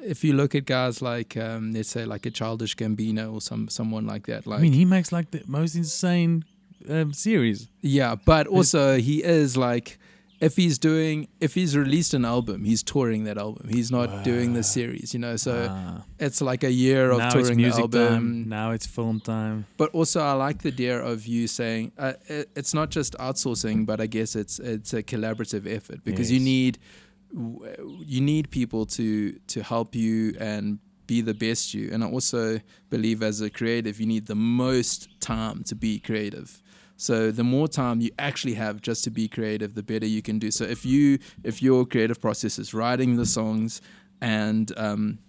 if you look at guys like um, let's say like a childish Gambino or some someone like that, like I mean, he makes like the most insane um, series. Yeah, but also he is like if he's doing if he's released an album, he's touring that album. He's not uh, doing the series, you know. So uh, it's like a year of now touring it's music the album. Time. Now it's film time. But also, I like the idea of you saying uh, it, it's not just outsourcing, but I guess it's it's a collaborative effort because yes. you need you need people to to help you and be the best you. And I also believe as a creative, you need the most time to be creative. So the more time you actually have just to be creative, the better you can do. So if you if your creative process is writing the songs and um,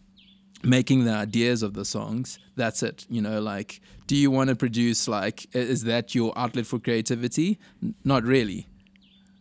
making the ideas of the songs, that's it. You know, like, do you want to produce like is that your outlet for creativity? Not really.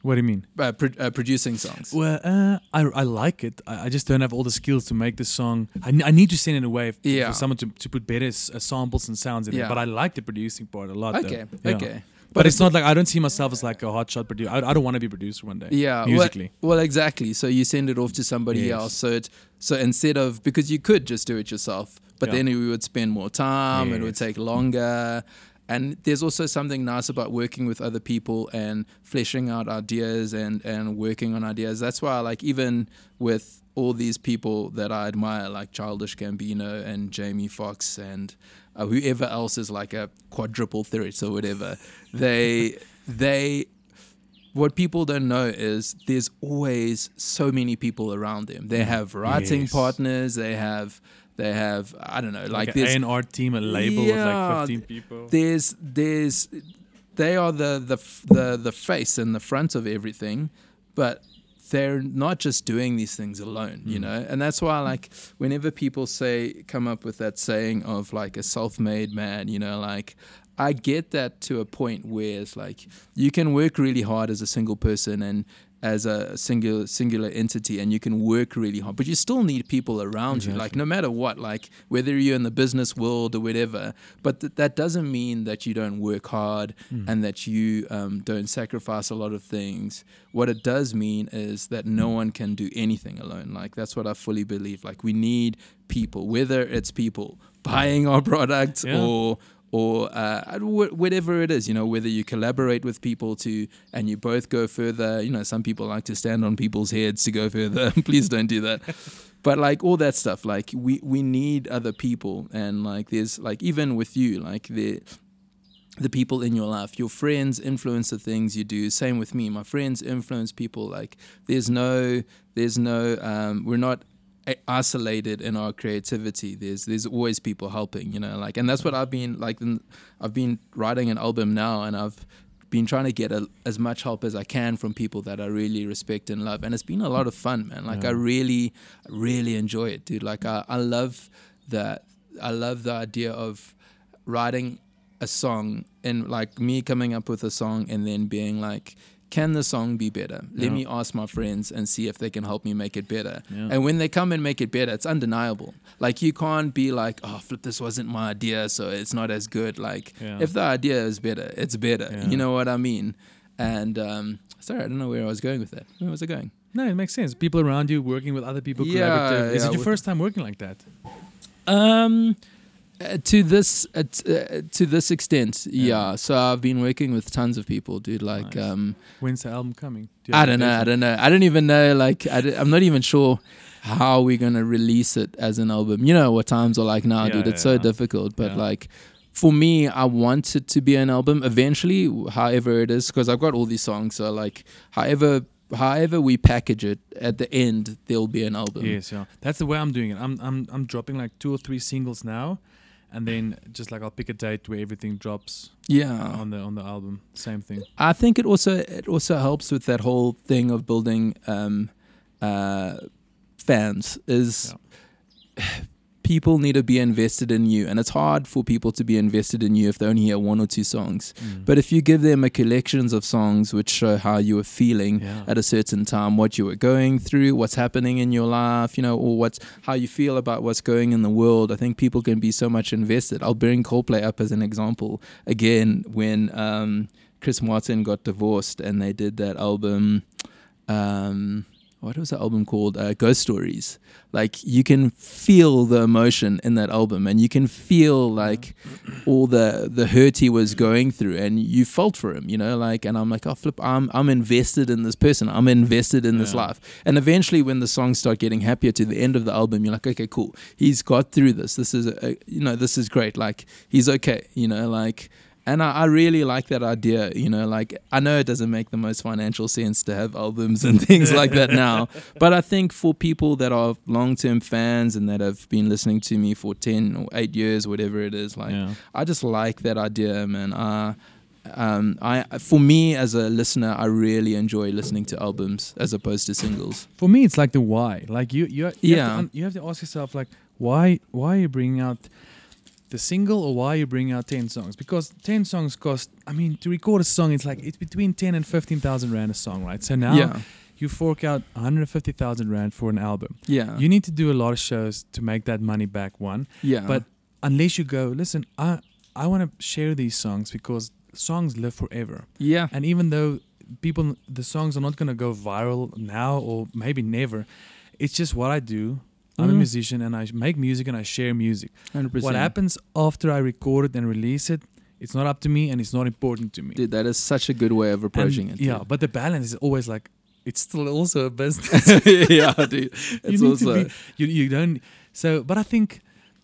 What do you mean? Uh, pro- uh, producing songs. Well, uh, I, I like it. I, I, just don't have all the skills to make the song. I, n- I need to send it away yeah. for someone to, to put better s- uh, samples and sounds in yeah. it. But I like the producing part a lot. Okay, though. okay. Yeah. But, but it's, not like I don't see myself as like a hotshot producer. I, I don't want to be a producer one day. Yeah, musically. Well, well, exactly. So you send it off to somebody yes. else. So it, so instead of because you could just do it yourself, but yeah. then we would spend more time. Yes. It would take longer. And there's also something nice about working with other people and fleshing out ideas and, and working on ideas. That's why, I like, even with all these people that I admire, like Childish Gambino and Jamie Foxx and uh, whoever else is like a quadruple threat or whatever, they they what people don't know is there's always so many people around them. They have writing yes. partners. They have they have I don't know like, like this an art team, a label yeah, with like 15 people. There's there's they are the the the the face and the front of everything, but they're not just doing these things alone, you Mm. know? And that's why, like, whenever people say, come up with that saying of like a self made man, you know, like, I get that to a point where it's like you can work really hard as a single person and as a singular singular entity and you can work really hard but you still need people around you. Like no matter what like whether you're in the business world or whatever but th- that doesn't mean that you don't work hard and that you um, don't sacrifice a lot of things. What it does mean is that no one can do anything alone. Like that's what i fully believe. Like we need people whether it's people buying our products Yeah. or or uh, whatever it is, you know, whether you collaborate with people to and you both go further. You know, some people like to stand on people's heads to go further. *laughs* Please don't do that. *laughs* But like all that stuff, like we we need other people, and like there's like even with you, like the the people in your life, your friends influence the things you do. Same with me, my friends influence people. Like there's no there's no um, we're not isolated in our creativity. There's there's always people helping you know like and that's what mm. i've been like i've been writing an album now and i've been trying to get a, as much help as i can from people that i really respect and love and it's been a lot of fun man. Like i really really enjoy it dude. Like i, I love that i love the idea of writing a song and like me coming up with a song and then being like can the song be better let Yeah. me ask my friends and see if they can help me make it better Yeah. and when they come and make it better it's undeniable like you can't be like oh flip this wasn't my idea so it's not as good like Yeah. if the idea is better it's better you know what i mean and um sorry i don't know where i was going with that where was i going No, it makes sense. People around you working with other people. Yeah, collaborative. Is it your first time working like that? Um, uh, to this uh, t- uh, to this extent, Yeah. yeah. So I've been working with tons of people, dude. Like, Nice. um, When's the album coming? Do I don't know, I don't know, I don't even know. Like, I d- I'm not even sure how we're gonna release it as an album. You know what times are like now, Yeah, dude. It's yeah, so difficult, but like. For me, I want it to be an album eventually, however it is, because I've got all these songs. So like, however, however we package it, at the end there'll be an album. Yes, yeah. That's the way I'm doing it. I'm I'm I'm dropping like two or three singles now, and then just like I'll pick a date where everything drops Yeah. on the on the album. Same thing. I think it also it also helps with that whole thing of building um, uh, fans. Is people need to be invested in you, and it's hard for people to be invested in you if they only hear one or two songs. Mm. But if you give them a collections of songs which show how you were feeling Yeah. at a certain time, what you were going through, what's happening in your life, you know, or what's how you feel about what's going in the world, I think people can be so much invested. I'll bring Coldplay up as an example again when um, Chris Martin got divorced and they did that album. Um, what was the album called? Uh, Ghost Stories. Like you can feel the emotion in that album, and you can feel like all the the hurt he was going through, and you felt for him, you know. Like, and I'm like, oh flip, I'm I'm invested in this person. I'm invested in this Yeah. life. And eventually, when the songs start getting happier to the end of the album, you're like, okay, cool. He's got through this. This is a, you know, this is great. Like he's okay, you know, like. And I, I really like that idea, you know, like I know it doesn't make the most financial sense to have albums and *laughs* things like that now. But I think for people that are long term fans and that have been listening to me for 10 or 8 years, whatever it is, like yeah. I just like that idea, man. Uh, um, I for me as a listener, I really enjoy listening to albums as opposed to singles. For me, it's like the why. Like you, you, you Yeah. Have to, you have to ask yourself, like, why, why are you bringing out the single, or why are you bringing out ten songs? Because ten songs cost. I mean, to record a song, it's like it's between ten and fifteen thousand rand a song, right? So now yeah, you fork out one hundred fifty thousand rand for an album. yeah, You need to do a lot of shows to make that money back. One, yeah. but unless you go, listen, I I want to share these songs because songs live forever. yeah, And even though people, the songs are not going to go viral now or maybe never, it's just what I do. I'm a Mhm. musician and I make music and I share music. hundred percent. What happens after I record it and release it, it's not up to me and it's not important to me. Dude, that is such a good way of approaching And, it. Yeah, dude. but the balance is always like, it's still also a business. *laughs* yeah, dude. *laughs* you It's need also be, you, you don't, so, but I think,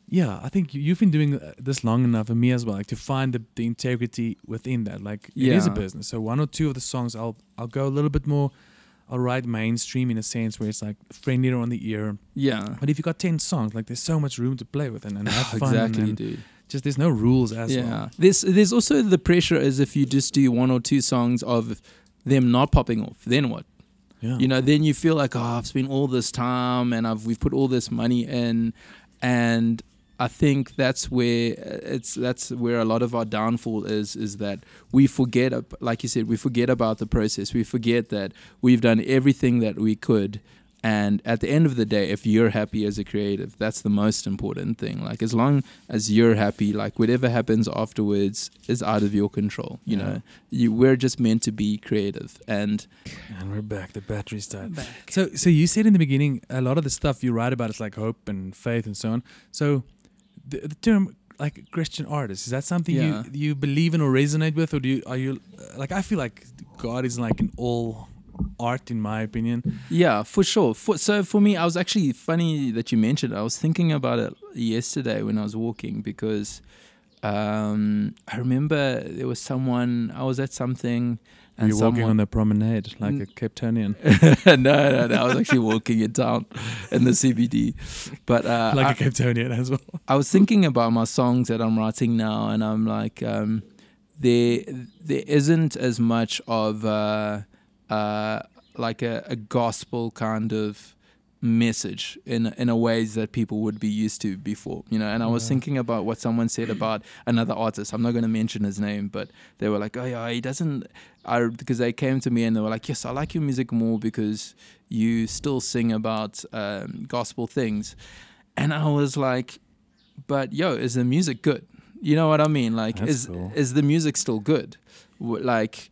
yeah, I think you, you've been doing uh, this long enough, and me as well, like to find the, the integrity within that. Like yeah. it is a business. So one or two of the songs, I'll I'll go a little bit more, I'll write mainstream in a sense where it's like friendlier on the ear. yeah. But if you got ten songs, like there's so much room to play with and, and have *laughs* fun. exactly, and dude. just there's no rules as yeah. well. There's there's also the pressure as if you just do one or two songs of them not popping off. Then what? Yeah. You know, then you feel like, oh, I've spent all this time and I've we've put all this money in, and I think that's where it's that's where a lot of our downfall is is that we forget like you said we forget about the process. We forget that we've done everything that we could and at the end of the day if you're happy as a creative that's the most important thing. Like as long as you're happy like whatever happens afterwards is out of your control you yeah. know? You we're just meant to be creative and and we're back the battery's died. Back. so so you said in the beginning a lot of the stuff you write about is like hope and faith and so on. So the, the term like Christian artist is that something yeah. you you believe in or resonate with, or do you are you like I feel like God is like in all art in my opinion. Yeah, for sure. For, so for me, I was actually funny that you mentioned. I was thinking about it yesterday when I was walking because um, I remember there was someone I was at something and You're walking on the promenade like a Capetonian. *laughs* no, no, no. I was actually walking in town in the CBD. But uh, *laughs* like I, a Capetonian as well. I was thinking about my songs that I'm writing now, and I'm like, um, there, there isn't as much of uh, uh, like a, a gospel kind of message in in a ways that people would be used to before you know? And i was yeah. thinking about what someone said about another artist. I'm not going to mention his name but they were like oh yeah he doesn't I, because they came to me and they were like yes i like your music more because you still sing about um, gospel things. And i was like but yo is the music good? You know what i mean? Like That's is cool. is the music still good? Like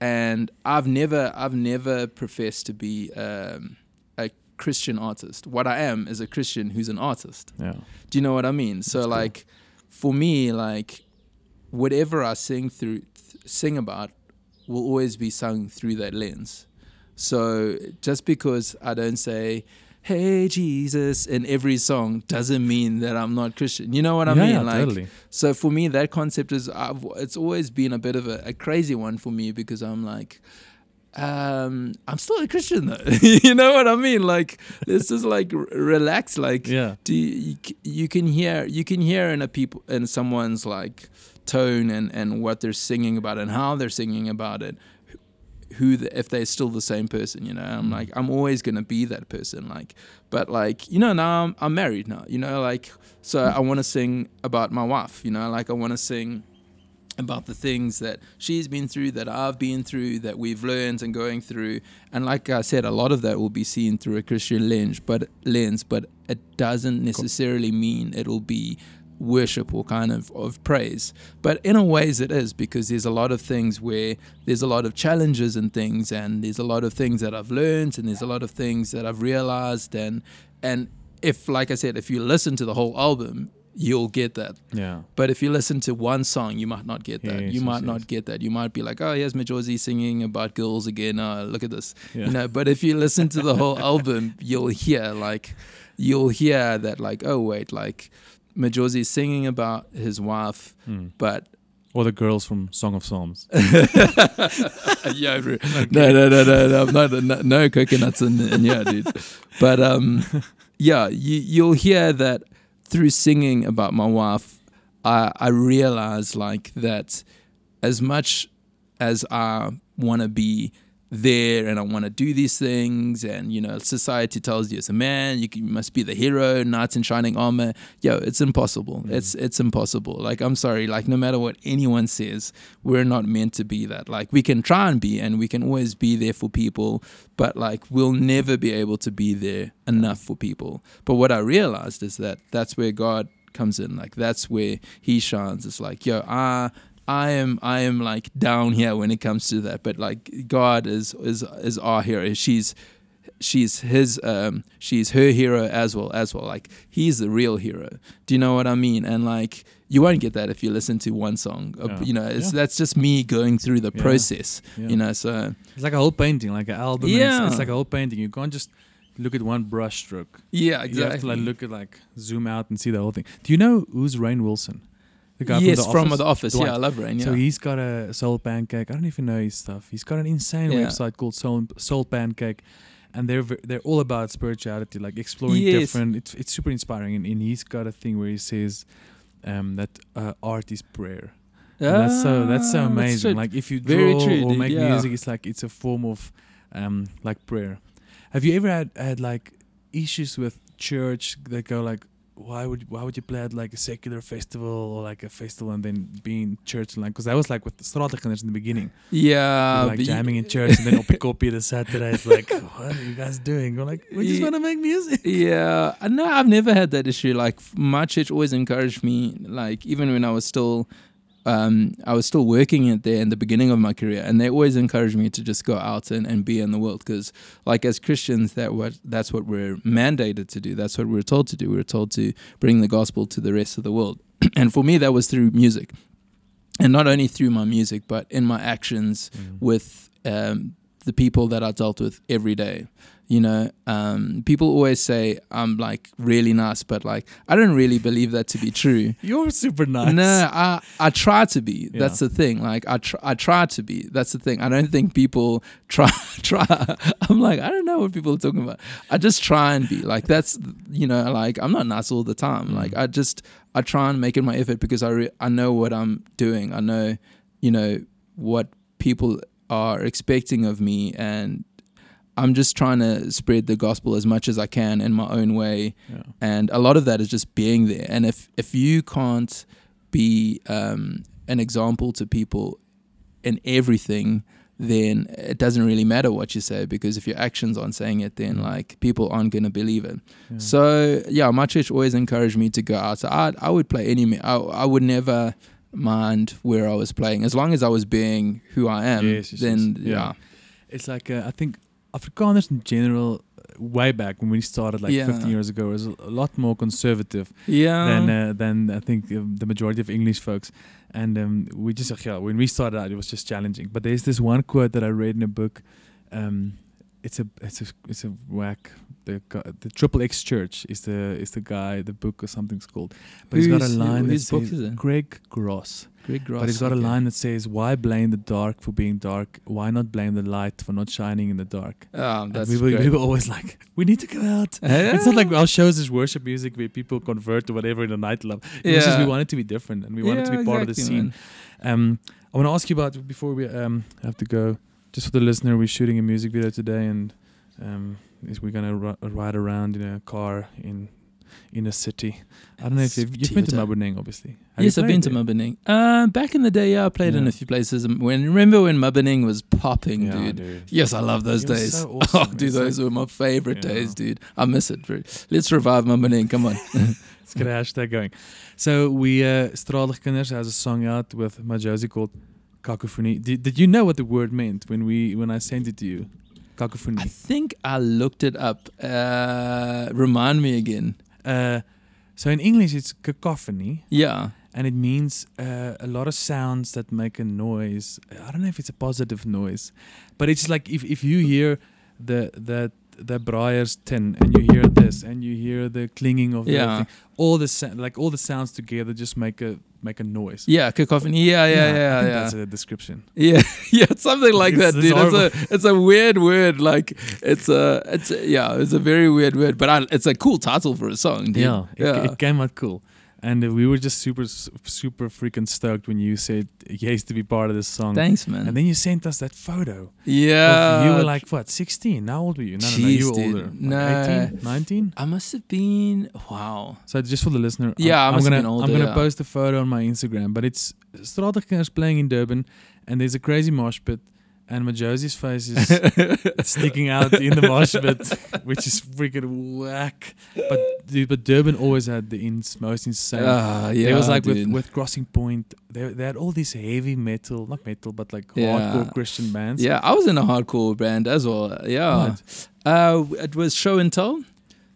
and i've never i've never professed to be um, Christian artist. What I am is a Christian who's an artist. Yeah. Do you know what I mean? So That's like cool. for me like whatever I sing through th- sing about will always be sung through that lens. So just because I don't say hey Jesus in every song doesn't mean that I'm not Christian. You know what I yeah, mean? Yeah, like totally. so for me that concept is I've, it's always been a bit of a, a crazy one for me because I'm like um i'm still a christian though. *laughs* You know what i mean? Like this is like relax. Like yeah. do you, you can hear you can hear in a people in someone's like tone and and what they're singing about and how they're singing about it who the, if they're still the same person you know? I'm mm. like i'm always gonna be that person like but like you know now i'm, I'm married now you know? Like so i want to sing about my wife you know? Like i want to sing about the things that she's been through, that I've been through, that we've learned and going through. And like I said, a lot of that will be seen through a Christian lens, but lens, but it doesn't necessarily mean it'll be worship or kind of, of praise. But in a ways it is because there's a lot of things where there's a lot of challenges and things and there's a lot of things that I've learned and there's a lot of things that I've realized and and if like I said, if you listen to the whole album, you'll get that. Yeah. But if you listen to one song, you might not get that. Yes, you might yes, not yes. get that. You might be like, oh, here's Majozi singing about girls again. Uh, look at this. Yeah. You know, but if you listen to the whole *laughs* album, you'll hear like, you'll hear that like, oh wait, like Majozi singing about his wife, mm. but or the girls from Song of Psalms. *laughs* yeah, bro. *laughs* Okay. No, no, no, no, no, no, no coconuts in, in yeah, dude. But um, yeah, you, you'll hear that through singing about my wife, I, I realized like that as much as I want to be there and I want to do these things, and you know, society tells you as a man you, can, you must be the hero, knights in shining armor. Yo, it's impossible. Mm. It's it's impossible. Like I'm sorry. Like no matter what anyone says, we're not meant to be that. Like we can try and be, and we can always be there for people, but like we'll never be able to be there enough for people. But what I realized is that that's where God comes in. Like that's where He shines. It's like yo, I I am I am like down here when it comes to that, but like God is is is our hero. She's she's his um she's her hero as well as well. Like he's the real hero. Do you know what I mean? And like you won't get that if you listen to one song. Uh, yeah. You know, it's, yeah. that's just me going through the yeah. process. You know, so it's like a whole painting, like an album. Yeah, it's, it's, like a whole painting. You can't just look at one brush stroke. Yeah, exactly. You have to like look at like zoom out and see the whole thing. Do you know who's Rainn Wilson? The guy yes, from the from office. The office. Yeah, I love Rainn. Yeah. So he's got a Soul Pancake. I don't even know his stuff. He's got an insane yeah. website called Soul Soul Pancake, and they're they're all about spirituality, like exploring yes. different. It's it's super inspiring, and, and, he's got a thing where he says um, that uh, art is prayer. Ah, that's so that's so amazing. That's like if you draw or make yeah. music, it's like it's a form of um, like prayer. Have you ever had had like issues with church that go like, why would why would you play at like a secular festival or like a festival and then be in church like because I was like with the Straatligers in the beginning. Yeah, like jamming in *laughs* church and then op copy the Saturday it's like *laughs* what are you guys doing? We're like we just Yeah. want to make music. *laughs* Yeah no i've never had that issue like my church always encouraged me like even when i was still um i was still working it there in the beginning of my career and they always encouraged me to just go out and, and be in the world because like as christians that what that's what we're mandated to do. That's what we're told to do. We're told to bring the gospel to the rest of the world. *clears throat* And for me that was through music. And not only through my music but in my actions with um, the people that I dealt with every day. You know, um, people always say I'm like really nice, but like I don't really believe that to be true. *laughs* you're super nice No, I I try to be. Yeah. That's the thing. Like I try, I try to be. That's the thing. I don't think people *laughs* try try. I'm like I don't know what people are talking about. I just try and be like that's you know like I'm not nice all the time. Mm. Like I just I try and make it my effort because I re- I know what I'm doing. I know you know what people are expecting of me and I'm just trying to spread the gospel as much as I can in my own way yeah. and a lot of that is just being there and if if you can't be um, an example to people in everything then it doesn't really matter what you say because if your actions aren't saying it then Mm. like people aren't going to believe it Yeah. so yeah my church always encouraged me to go out so I, I would play any I, I would never mind where I was playing as long as I was being who I am Yes, yes, then yes. yeah. Yeah. it's like uh, I think Afrikaners in general uh, way back when we started like Yeah. 15 years ago was a lot more conservative yeah than uh, than I think the majority of English folks. And um, we just yeah, when we started out, it was just challenging. But there's this one quote that I read in a book. Um, it's a it's a it's a whack. The the Triple X Church is the is the guy. The book or something's called. But he's got a line that whose book says is it? Craig Gross. But he's got a line that says, "Why blame the dark for being dark? Why not blame the light for not shining in the dark?" Oh, And that's we were, great. we were always like, "We need to go out." *laughs* It's not like our shows is worship music where people convert to whatever in the nightclub. It just we wanted to be different and we wanted to be part of the scene. Um, I want to ask you about before we um have to go. Just for the listener, we're shooting a music video today, and um, is we're gonna ri- ride around in a car in in a city. I don't know if you've, you've been to Toyota. Maboneng, obviously. Have yes, I've been played to there? Maboneng. Uh, back in the day, yeah, I played in a few places. When remember when Maboneng was popping, Yeah, dude. dude. Yes, I love those It days. so *laughs* awesome. Oh, dude, those were my favorite Yeah. days, dude. I miss it, bro. Let's revive Maboneng. Come on. *laughs* *laughs* Let's get a hashtag going. So we uh Straatligkinders has a song out with Majozi called Cacophony. Did, did you know what the word meant when we when I sent it to you? Cacophony. I think I looked it up. Uh, remind me again. Uh, so in English it's cacophony Yeah. and it means uh, a lot of sounds that make a noise. I don't know if it's a positive noise, but it's like if, if you hear the the the briars tin and you hear this and you hear the clinging of the Yeah. thing, all the sa- like all the sounds together just make a make a noise. Yeah, cacophony. Yeah, yeah, I yeah, think yeah. That's a description. Yeah, *laughs* yeah, it's something like It's- that, it's dude. It's a it's a weird word. Like it's a it's a, yeah, it's a very weird word, but I, it's a cool title for a song, dude. Yeah, it, yeah. it came out cool. And we were just super, super freaking stoked when you said yes to be part of this song. Thanks, man. And then you sent us that photo. yeah, you were like, what, 16? How old were you? No, no, no, you were dude. older. Like No. 18, 19? I must have been wow. So just for the listener, Yeah, I I'm, I'm gonna, older, I'm gonna yeah. post a photo on my Instagram. But it's Straatligkinders playing in Durban, and there's a crazy mosh pit, and Majozi's face is *laughs* sticking out in the mosh pit, which is freaking whack. But dude, but Durban always had the ins- most insane. Ah, yeah, there was like with, dude. with Crossing Point, they, they had all these heavy metal, not metal, but like Yeah. hardcore Christian bands. yeah, I was in a hardcore band as well. Yeah, uh, it was show and tell.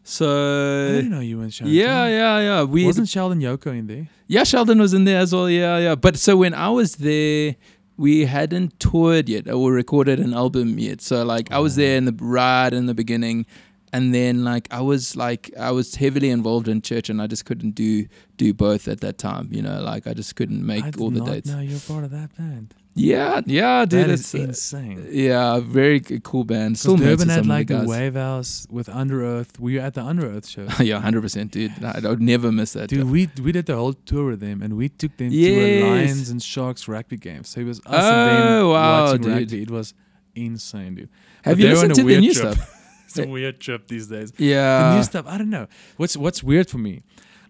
So I didn't know you were in Sheldon. yeah, yeah, yeah. We Wasn't Sheldon Yoko in there? Yeah, Sheldon was in there as well. Yeah, yeah. But so when I was there, we hadn't toured yet or recorded an album yet. So like I was oh. there in the right in the beginning, and then like I was like I was heavily involved in church, and I just couldn't do do both at that time. You know, like I just couldn't make all the dates. know you're part of that band. Yeah, yeah, dude. that it's is uh, insane. yeah, very cool band. Still Durban had like the the. Wave House with Underoath. We were at the Underoath show. *laughs* yeah, hundred percent, dude. I, I would never miss that. Dude, we we did the whole tour with them, and we took them to a Lions and Sharks rugby game. So it was us Oh, and them wow, watching dude. rugby. It was insane, dude. Have But you listened to the new trip. stuff? *laughs* it's a weird trip these days. Yeah, the Yeah. new stuff, I don't know. What's what's weird for me?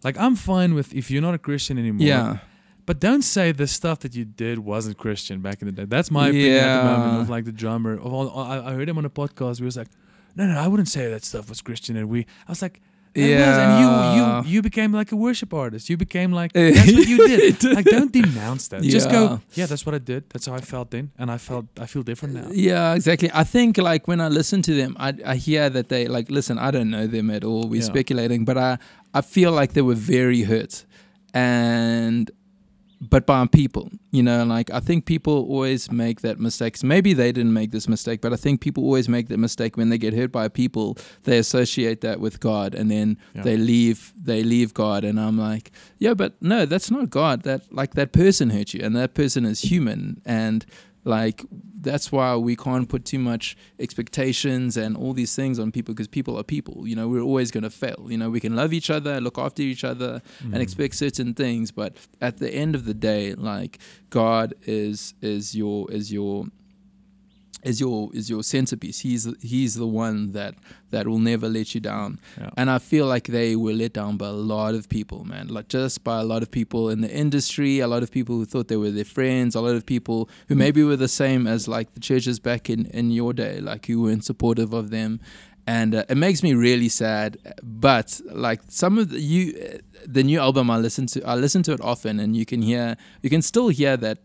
Like I'm fine with if you're not a Christian anymore. Yeah. But don't say the stuff that you did wasn't Christian back in the day. That's my opinion at the moment of like the drummer. I, heard him on a podcast. He was like, "No, no, I wouldn't say that stuff was Christian." And we, I was like, "It was." Yeah. And you, you, you became like a worship artist. You became like *laughs* that's what you did. *laughs* like, don't denounce that. Just Yeah. go. Yeah, that's what I did. That's how I felt then, and I felt I feel different now. Yeah, exactly. I think like when I listen to them, I I hear that they like listen. I don't know them at all. We're Yeah. speculating, but I I feel like they were very hurt, and but by people, you know, like I think people always make that mistake. Maybe they didn't make this mistake, but I think people always make that mistake when they get hurt by people. They associate that with God, and then Yeah. they leave. They leave God, and I'm like, yeah, but no, that's not God. That like that person hurt you, and that person is human, and like that's why we can't put too much expectations and all these things on people because people are people you know we're always going to fail you know we can love each other look after each other Mm. and expect certain things but at the end of the day like god is is your is your is your is your centerpiece he's he's the one that that will never let you down Yeah. and I feel like they were let down by a lot of people, man. Like just by a lot of people in the industry, a lot of people who thought they were their friends, a lot of people who maybe were the same as like the churches back in in your day, like who weren't supportive of them. And uh, it makes me really sad. But like some of the you, the new album I listen to, I listen to it often, and you can hear, you can still hear that.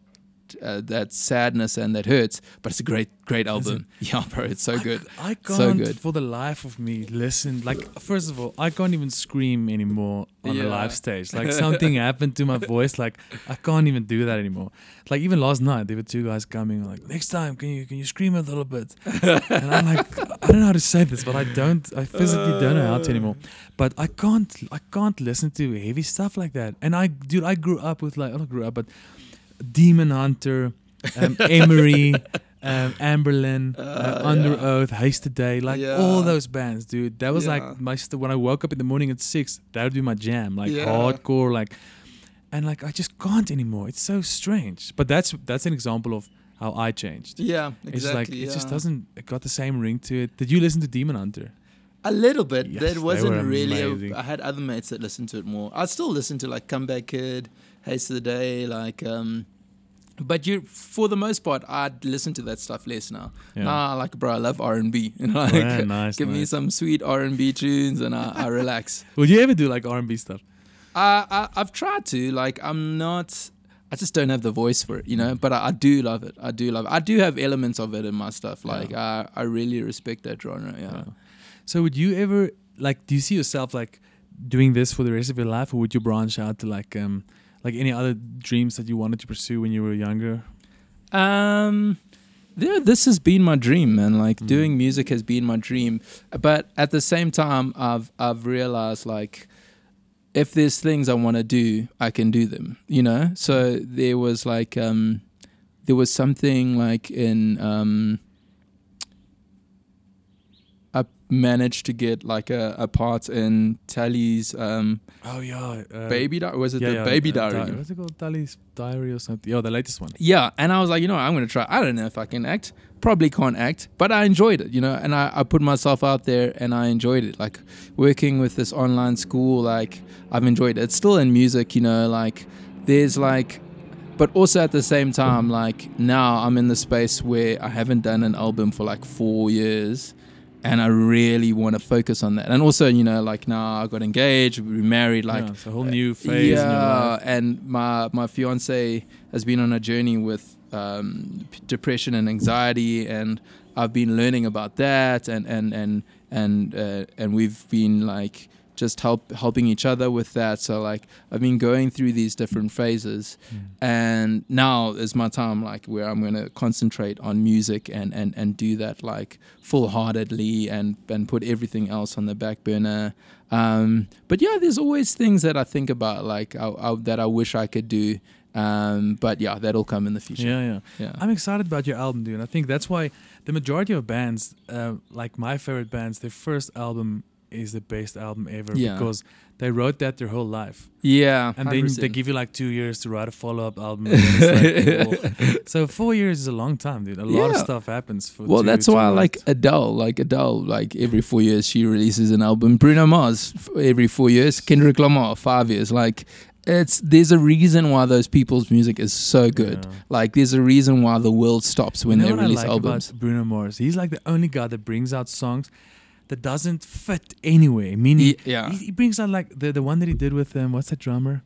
Uh, that sadness and that hurts, but it's a great, great album. *laughs* Yeah, bro, it's so good. I can't So good. for the life of me listen. Like first of all, I can't even scream anymore on a Yeah. live stage. Like *laughs* something happened to my voice. Like I can't even do that anymore. Like even last night, there were two guys coming. Like next time, can you can you scream a little bit? *laughs* and I'm like, I don't know how to say this, but I don't. I physically don't know how to anymore. But I can't. I can't listen to heavy stuff like that. And I, dude, I grew up with like I don't grew up, but Demon Hunter, um, *laughs* Emery, um, Anberlin, uh, Under yeah. Oath, Haste the Day, like all those bands, dude. That was Yeah. like my st- when I woke up in the morning at six. That would be my jam, like Yeah. hardcore, like, and like I just can't anymore. It's so strange. But that's that's an example of how I changed. Yeah, exactly. It's like it just doesn't it got the same ring to it. Did you listen to Demon Hunter? A little bit. Yes, that wasn't really. A, I had other mates that listened to it more. I still listen to like Comeback Kid, Haste of the Day, like. um but you, for the most part, I'd listen to that stuff less now. Yeah. Nah, like bro, I love R and B. *laughs* You know, like Yeah, nice, give me some sweet R and B tunes, and I, I *laughs* relax. Would you ever do like R and B stuff? I, I I've tried to. Like I'm not. I just don't have the voice for it, you know. But I, I do love it. I do love. It. I do have elements of it in my stuff. Like I I really respect that genre. Yeah. Yeah. So would you ever like? Do you see yourself like doing this for the rest of your life, or would you branch out to like um like any other dreams that you wanted to pursue when you were younger? Um, yeah, this has been my dream, man. Like Mm. doing music has been my dream, but at the same time, I've I've realized like if there's things I want to do, I can do them. You know. So there was like um, there was something like in um. I managed to get like a, a part in Tali's um, Oh yeah, uh, baby diary. Was it yeah, the yeah, baby uh, diary? Di- what's it called? Tali's diary or something? Yeah, the latest one. Yeah, and I was like, you know, what, I'm gonna try. I don't know if I can act. Probably can't act, but I enjoyed it, you know. And I, I put myself out there, and I enjoyed it. Like working with this online school, like I've enjoyed it. It's still in music, you know. Like there's like, but also at the same time, like now I'm in the space where I haven't done an album for like four years, and I really want to focus on that. And also, you know, like now I got engaged, we married, like yeah, it's a whole new phase. yeah, in your life. and my my fiance has been on a journey with um, p- depression and anxiety, and I've been learning about that, and and and and uh, and we've been like just help helping each other with that. So like I've been going through these different phases, Mm. and now is my time like where I'm gonna concentrate on music and and and do that like full heartedly and and put everything else on the back burner. Um, but yeah, there's always things that I think about like I, I, that I wish I could do. Um, but yeah, that'll come in the future. Yeah, yeah. Yeah. I'm excited about your album, dude. And I think that's why the majority of bands, uh, like my favorite bands, their first album is the best album ever Yeah. because they wrote that their whole life, Yeah, and then they give you like two years to write a follow up album. like, *laughs* so four years is a long time, dude. A lot of stuff happens for. Well, two- that's to why write. like Adele. Like Adele, like every four years she releases an album. Bruno Mars, every four years. Kendrick Lamar, five years. Like it's there's a reason why those people's music is so good. Yeah. Like there's a reason why the world stops when you know they what release I like albums. About Bruno Mars, he's like the only guy that brings out songs that doesn't fit anyway. Meaning, Ye- yeah. he, he brings out like the the one that he did with um, what's that drummer?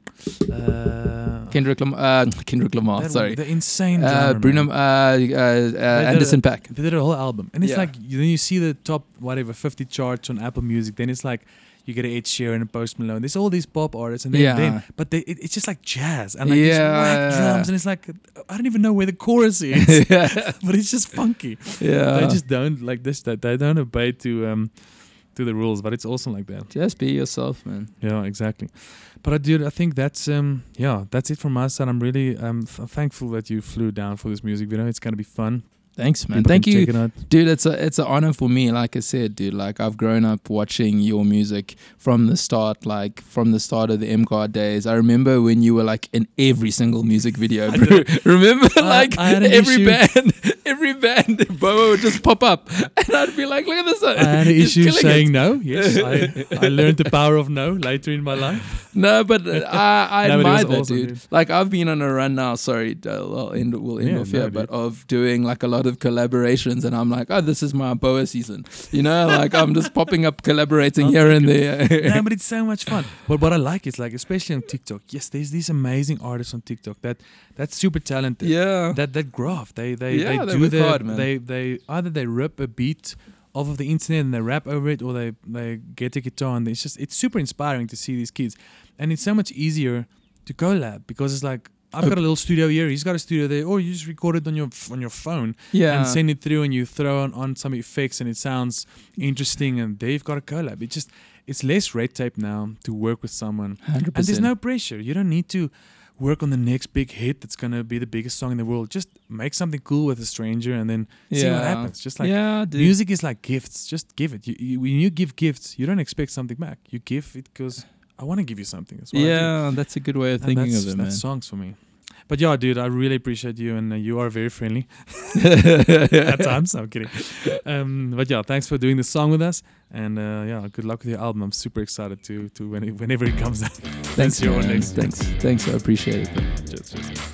Uh, Kendrick Lamar, uh, Kendrick Lamar, that sorry. the insane Uh, drummer, Bruno, uh, uh, uh, Anderson a- Paak. They did a whole album, and it's Yeah. like then you see the top whatever fifty charts on Apple Music. Then it's like you get an Ed Sheeran and Post Malone. There's all these pop artists, and then, Yeah. but they, it, it's just like jazz and like these whack drums, and it's like I don't even know where the chorus is, *laughs* yeah, *laughs* but it's just funky. yeah. they just don't like this. That they don't obey to um to the rules, but it's awesome like that. just be yourself, man. Yeah, exactly. But I dude, I think that's um yeah, that's it from my side. I'm really um th- thankful that you flew down for this music video. It's gonna be fun. Thanks, man. People Thank you. It. Dude, it's a it's an honor for me. Like I said, dude, like I've grown up watching your music from the start, like from the start of the MK days. I remember when you were like in every single music video, bro. *laughs* remember I- like I every issue. band, *laughs* every band, Boa would just pop up, *laughs* and I'd be like, look at this. I had an issue saying it. no. Yes, I, I learned the power of no later in my life. No, but uh, I, I No, but it was admire that, awesome, dude. dude. Like I've been on a run now. Sorry, uh, we'll end, we'll end Yeah, off no, here, but of doing like a lot of collaborations, and I'm like, oh, this is my Boa season. You know, like I'm just popping up, collaborating *laughs* oh here and there. no, but *laughs* it's so much fun. But what I like is like, especially on TikTok. Yes, there's these amazing artists on TikTok that that's super talented. yeah, That that graph. They they Yeah, they do the hard, man. they they either they rip a beat off of the internet and they rap over it, or they they get a guitar and it's just it's super inspiring to see these kids, and it's so much easier to collab because it's like. I've got a little studio here. He's got a studio there. Or you just record it on your on your phone yeah. and send it through and you throw on, on some effects and it sounds interesting and there you've got a collab. It just it's less red tape now to work with someone. 100%. And there's no pressure. You don't need to work on the next big hit that's gonna be the biggest song in the world. Just make something cool with a stranger and then see what happens. Just like yeah, dude. music is like gifts. Just give it. You, you, when you give gifts, you don't expect something back. You give it because I want to give you something. That's. Yeah, that's a good way of And thinking of it, that's man. songs for me. But yeah, dude, I really appreciate you, and uh, you are very friendly *laughs* *laughs* at times. I'm kidding. Um, but yeah, thanks for doing the song with us, and uh, yeah, good luck with your album. I'm super excited to to when it, whenever it comes out. Thanks, *laughs* your man. Thanks, thanks. I appreciate it. Cheers, cheers.